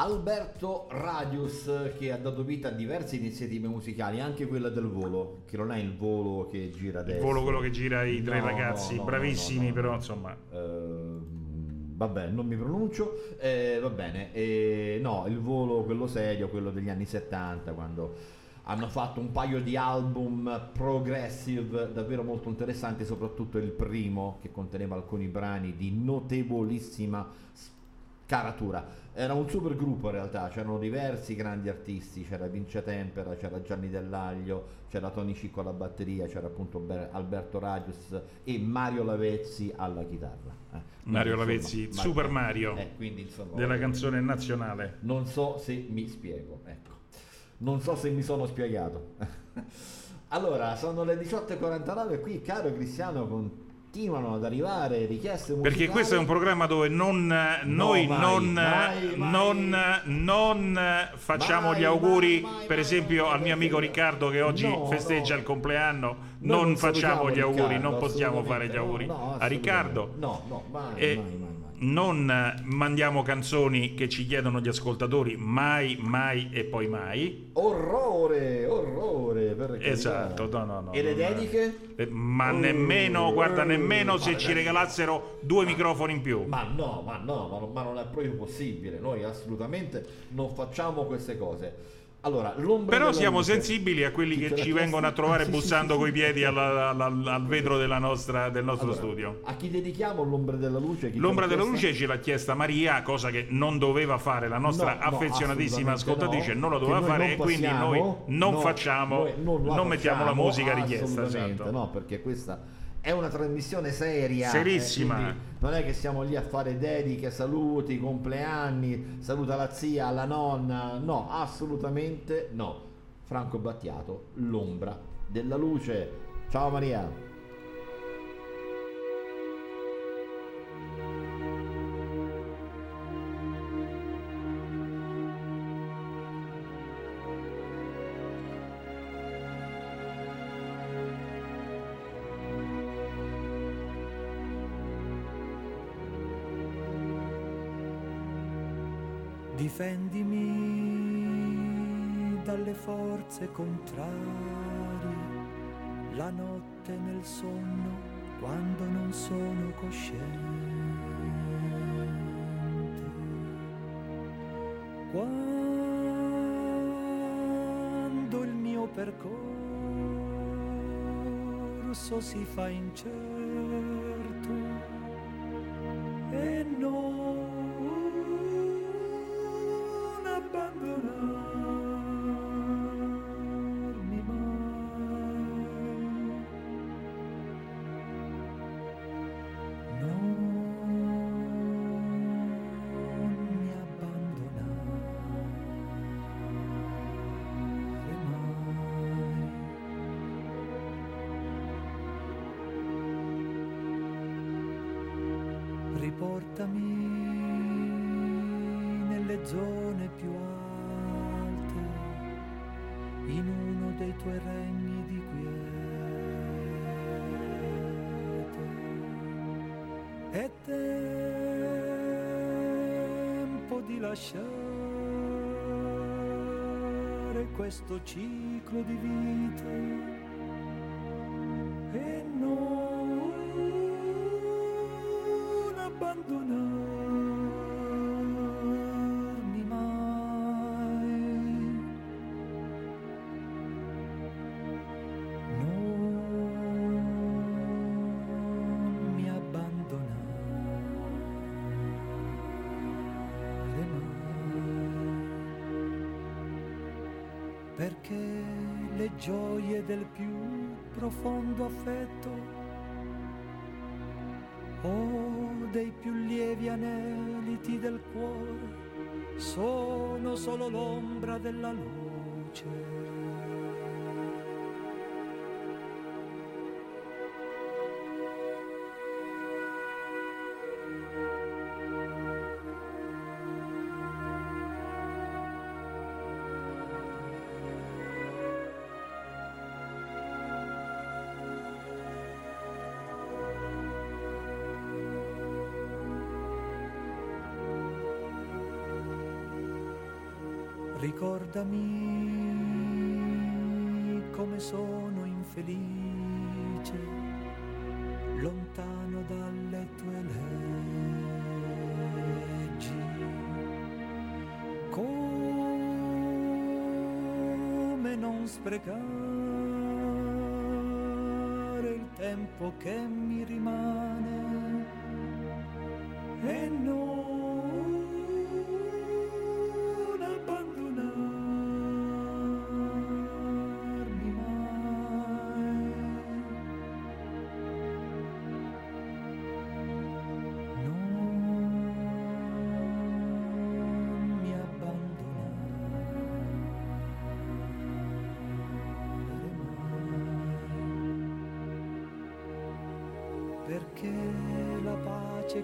Alberto Radius che ha dato vita a diverse iniziative musicali, anche quella del volo, che non è il volo che gira Il adesso. volo quello che gira i tre No, ragazzi, no, bravissimi, no, però insomma. Ehm, vabbè, non mi pronuncio. Eh, va bene. Eh, no, il volo, quello serio, quello degli anni 70, quando hanno fatto un paio di album progressive davvero molto interessanti, soprattutto il primo che conteneva alcuni brani di notevolissima caratura. Era un super gruppo in realtà, c'erano diversi grandi artisti, c'era Vince Tempera, c'era Gianni Dell'Aglio, c'era Tony Cicco alla batteria, c'era appunto Ber- Alberto Radius e Mario Lavezzi alla chitarra. eh. Mario insomma, Lavezzi, ma- Super Mario, eh, quindi, insomma, della canzone nazionale. Non so se mi spiego, ecco. Non so se mi sono spiegato. [laughs] allora, sono le 18.49 e qui, caro Cristiano, continuano ad arrivare richieste musicali. Perché questo è un programma dove non, eh, noi mai, non, mai, eh, mai. non, eh, non, eh, facciamo Mai, gli auguri, mai, mai, per esempio al mio amico Riccardo che oggi No, festeggia no. il compleanno, Noi non non facciamo gli auguri, Riccardo, non possiamo fare gli auguri no, no, a Riccardo. No, no, mai, E mai, mai, mai. Non eh, mandiamo canzoni che ci chiedono gli ascoltatori mai, mai e poi mai. Orrore, orrore. Esatto, no, no, no. E le dediche? eh, Ma Oh, nemmeno, guarda, oh, nemmeno se ma ci regalassero due microfoni in più. Ma no, ma no, ma non, ma non è proprio possibile. Noi assolutamente non facciamo queste cose. Allora, Però siamo luce- sensibili a quelli che ci vengono a trovare bussando coi piedi sì. alla- alla- al vetro della nostra- del nostro Allora, studio. A chi dedichiamo l'ombra della luce? L'ombra della chiesta? luce ce l'ha chiesta Maria, cosa che non doveva fare la nostra No, no, affezionatissima assolutamente ascoltatrice, no, non lo che doveva fare e quindi noi non no, facciamo, noi non non, la mettiamo la facciamo, musica richiesta. esatto. No, perché questa è una trasmissione seria. eh, Serissima. quindi non è che siamo lì a fare dediche, saluti, compleanni, saluta la zia, la nonna. No, assolutamente no. Franco Battiato, l'ombra della luce. Ciao Maria. Difendimi dalle forze contrarie, la notte nel sonno quando non sono cosciente. Quando il mio percorso si fa incerto e non Guru. Lasciare questo ciclo di vita e non profondo affetto o dei più lievi aneliti del cuore sono solo l'ombra della luce.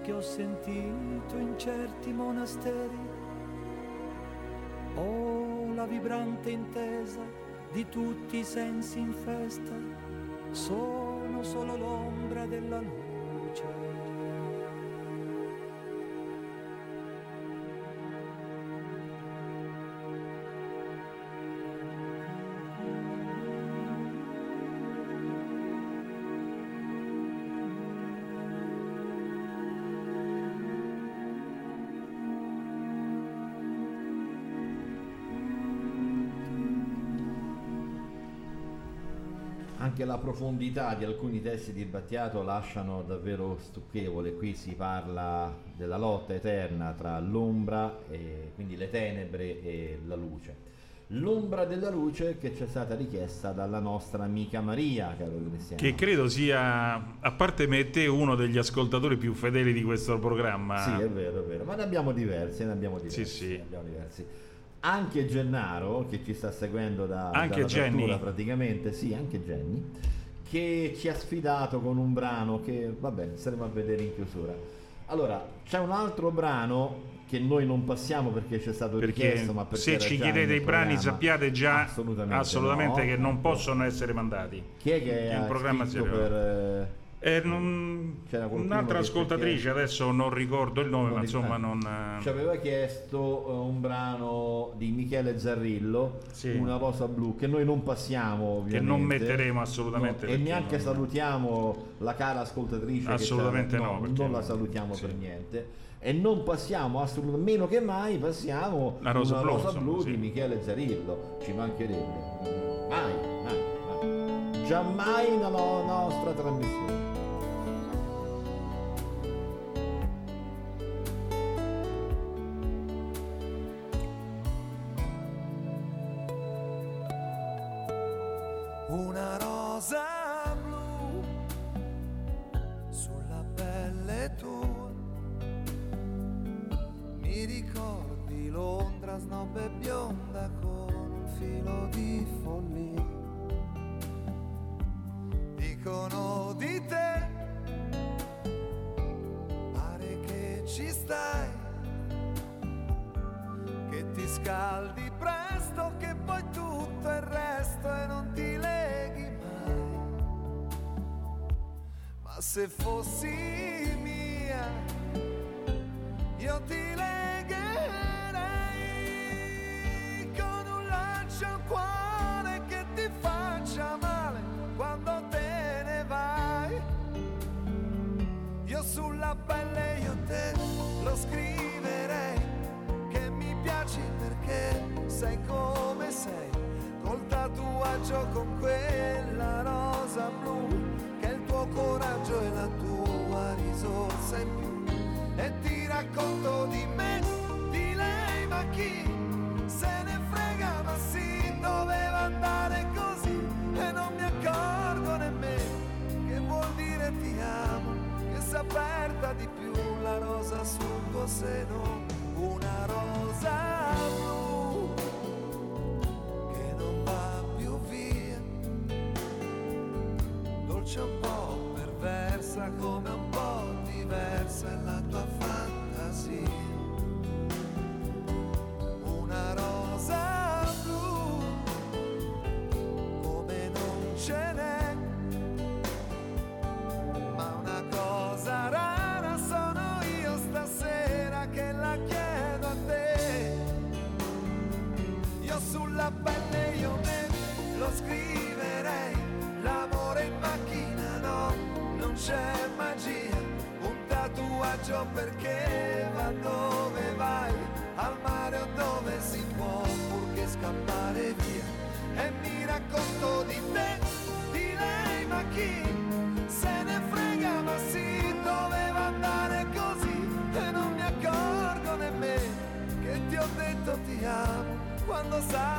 Che ho sentito in certi monasteri o la vibrante intesa di tutti i sensi in festa sono solo l'ombra della luce. Anche la profondità di alcuni testi di Battiato lasciano davvero stucchevole. Qui si parla della lotta eterna tra l'ombra, e quindi le tenebre e la luce. L'ombra della luce che ci è stata richiesta dalla nostra amica Maria, caro Cristiano. Che credo sia, a parte me e te, uno degli ascoltatori più fedeli di questo programma. Sì, è vero, è vero, ma ne abbiamo diversi, ne abbiamo diversi. Sì, sì. ne abbiamo diversi. Anche Gennaro, che ci sta seguendo da Anche Jenny. praticamente, sì, anche Jenny, che ci ha sfidato con un brano che, vabbè, saremo a vedere in chiusura. Allora, c'è un altro brano che noi non passiamo perché c'è stato Perché richiesto, ma perché se ci chiedete i brani sappiate già assolutamente, assolutamente no. che non possono essere mandati. Chi è che È un ha programma per... eh, non- un'altra che ascoltatrice, perché- adesso non ricordo il nome, Non ma insomma non... Ci aveva chiesto eh, un brano di Michele Zarrillo, Una rosa blu, che noi non passiamo ovviamente. non metteremo assolutamente No, e neanche non- salutiamo la cara ascoltatrice. che Assolutamente no, perché Non la salutiamo per niente. E non passiamo assolutamente, meno che mai passiamo La rosa una blu, rosa blu sì. di Michele Zarillo. Ci mancherebbe. Mai, mai, mai. Giammai nella nostra trasmissione. Una rosa blu sulla pelle tua. Mi ricordi Londra snob e bionda con un filo di follia. Dicono di te, pare che ci stai, che ti scaldi se fossi mia, io ti legherei con un lancio al cuore che ti faccia male quando te ne vai. Io sulla pelle io te lo scriverei che mi piaci perché sei come sei, col tatuaggio con quella rosa blu, che il tuo coraggio tua risorsa in più. E ti racconto di me, di lei, ma chi se ne frega, ma sì, doveva andare così e non mi accorgo nemmeno che vuol dire ti amo, che si aperta di più la rosa sul tuo seno, una rosa tatuaggio perché va dove vai, al mare o dove si può, purché scappare via. E mi racconto di te, di lei, ma chi se ne frega, ma sì, doveva andare così e non mi accorgo nemmeno che ti ho detto ti amo quando s'apre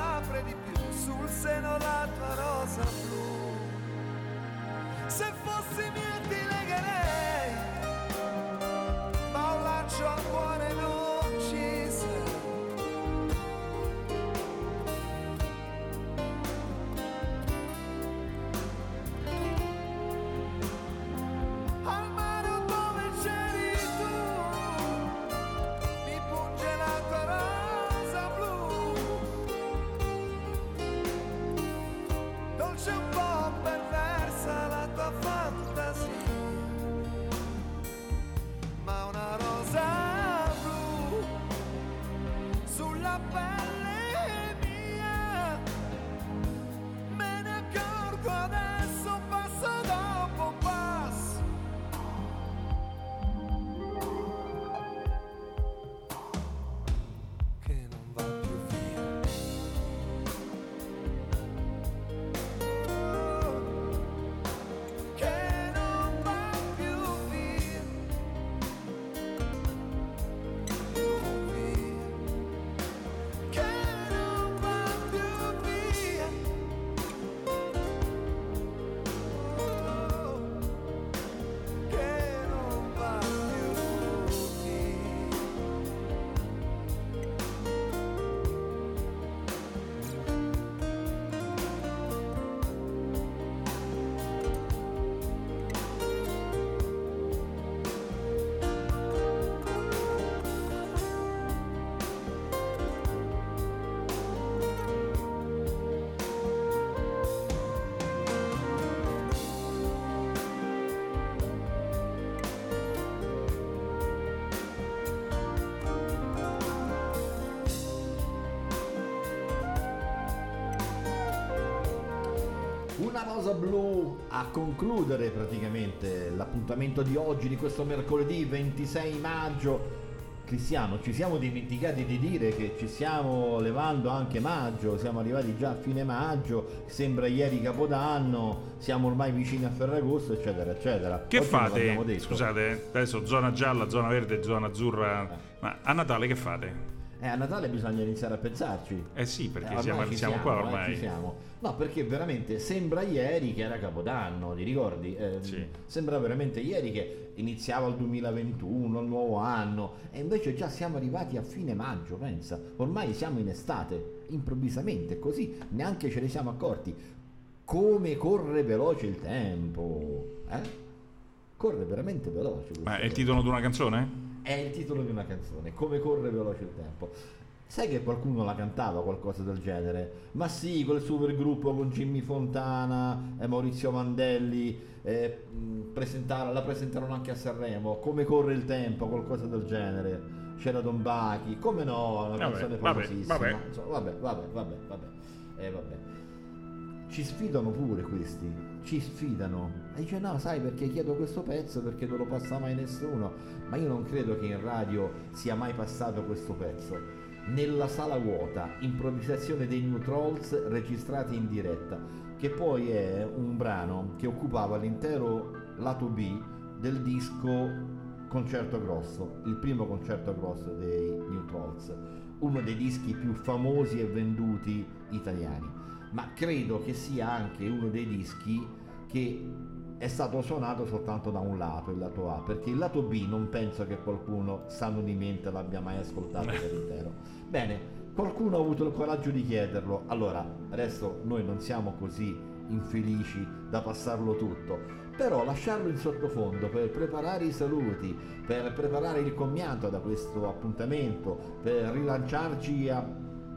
Una rosa blu a concludere praticamente l'appuntamento di oggi, di questo mercoledì 26 maggio. Cristiano, ci siamo dimenticati di dire che ci stiamo levando anche maggio, siamo arrivati già a fine maggio, sembra ieri Capodanno, siamo ormai vicini a Ferragosto, eccetera, eccetera. Che Oggi fate? detto. Scusate, adesso zona gialla, zona verde, zona azzurra. Ma a Natale che fate? Eh, a Natale bisogna iniziare a pensarci. Eh sì, perché Eh, siamo, ci siamo qua ormai. ci siamo. No, perché veramente sembra ieri che era Capodanno, ti ricordi? Eh, Sembra veramente ieri che iniziava il 2021, il nuovo anno, e invece già siamo arrivati a fine maggio, pensa. Ormai siamo in estate, improvvisamente, così neanche ce ne siamo accorti. Come corre veloce il tempo, eh? Corre veramente veloce. Ma è il titolo di una canzone? È il titolo di una canzone, Come corre veloce il tempo. Sai che qualcuno la cantava qualcosa del genere? Ma sì, quel super gruppo con Jimmy Fontana e Maurizio Mandelli, eh, mh, presentare- la presentarono anche a Sanremo, Come corre il tempo, qualcosa del genere. C'era Don Bachi, come no, una Vabbè, canzone vabbè, famosissima. vabbè. Insomma, vabbè, vabbè, vabbè, vabbè. Eh, vabbè. Ci sfidano pure questi, ci sfidano. E dice no, sai perché chiedo questo pezzo? Perché non lo passa mai nessuno. Ma io non credo che in radio sia mai passato questo pezzo. Nella sala vuota, improvvisazione dei New Trolls registrati in diretta, che poi è un brano che occupava l'intero lato B del disco Concerto Grosso, il primo concerto grosso dei New Trolls, uno dei dischi più famosi e venduti italiani ma credo che sia anche uno dei dischi che è stato suonato soltanto da un lato, il lato A, perché il lato B non penso che qualcuno sano di mente l'abbia mai ascoltato per [laughs] intero. Bene, qualcuno ha avuto il coraggio di chiederlo, allora adesso noi non siamo così infelici da passarlo tutto, però lasciarlo in sottofondo per preparare i saluti, per preparare il commiato da questo appuntamento, per rilanciarci a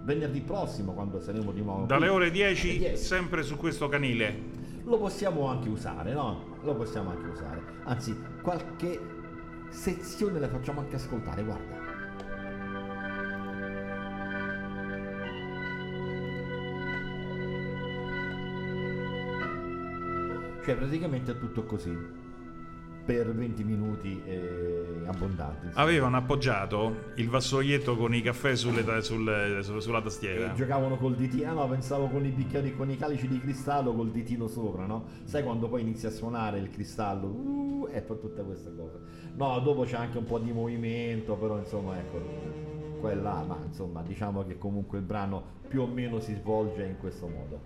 venerdì prossimo quando saremo di nuovo Dalle ore 10, Alle 10. sempre su questo canile. Lo possiamo anche usare no? lo possiamo anche usare. Anzi qualche sezione la facciamo anche ascoltare guarda. Cioè praticamente è tutto così per 20 minuti eh, abbondanti. insomma. Avevano appoggiato il vassoietto con i caffè sulle ta- sul- su- sulla tastiera. E giocavano col ditino, no, pensavo con i bicchieri, con i calici di cristallo col ditino sopra, no? Sai quando poi inizia a suonare il cristallo uh, e per tutte queste cose. No, dopo c'è anche un po' di movimento, però insomma, ecco, quella, ma insomma, diciamo che comunque il brano più o meno si svolge in questo modo.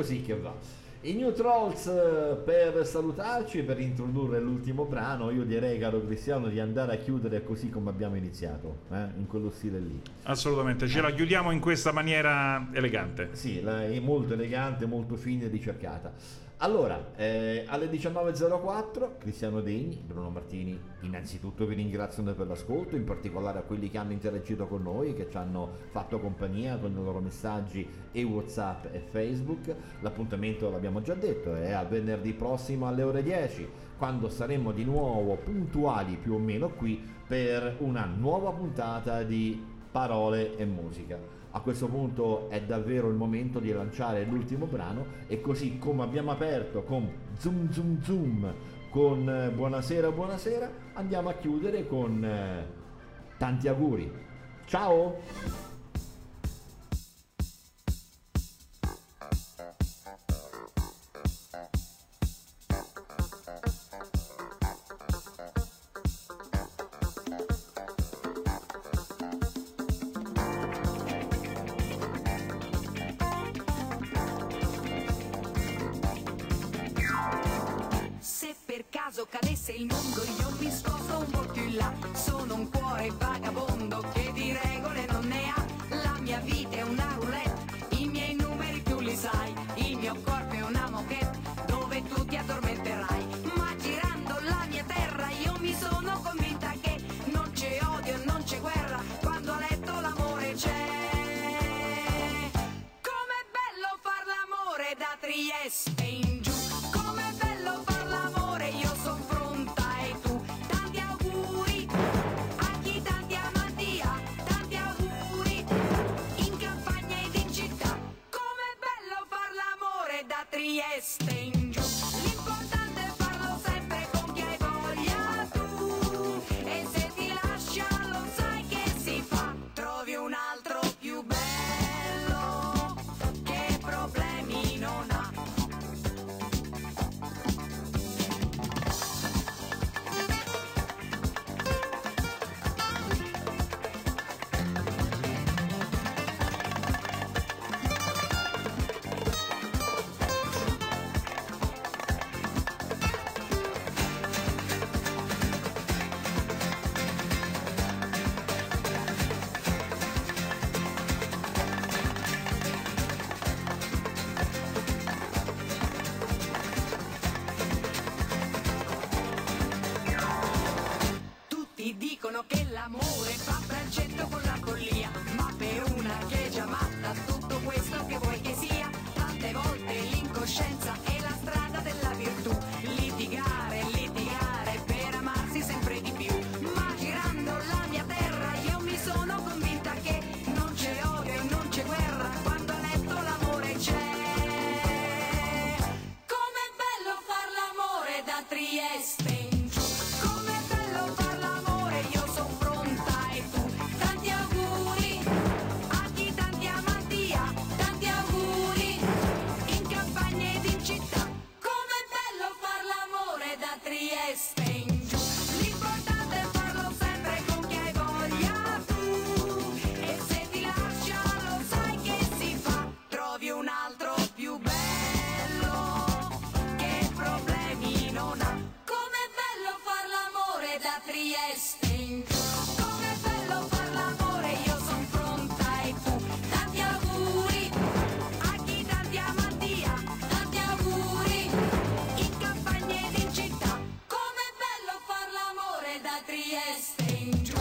Così che va. I New Trolls eh, per salutarci, per introdurre l'ultimo brano, io direi caro Cristiano di andare a chiudere così come abbiamo iniziato, eh, in quello stile lì. Assolutamente, ce la chiudiamo in questa maniera elegante. Sì, è molto elegante, molto fine e ricercata. Allora, eh, alle 19.04 Cristiano Degni, Bruno Martini, innanzitutto vi ringraziano per l'ascolto, in particolare a quelli che hanno interagito con noi, che ci hanno fatto compagnia con i loro messaggi e Whatsapp e Facebook. L'appuntamento l'abbiamo già detto, è a venerdì prossimo alle ore 10, quando saremo di nuovo puntuali più o meno qui per una nuova puntata di Parole e Musica. A questo punto è davvero il momento di lanciare l'ultimo brano e così come abbiamo aperto con Zoom Zoom Zoom con eh, Buonasera Buonasera andiamo a chiudere con eh, tanti auguri. Ciao!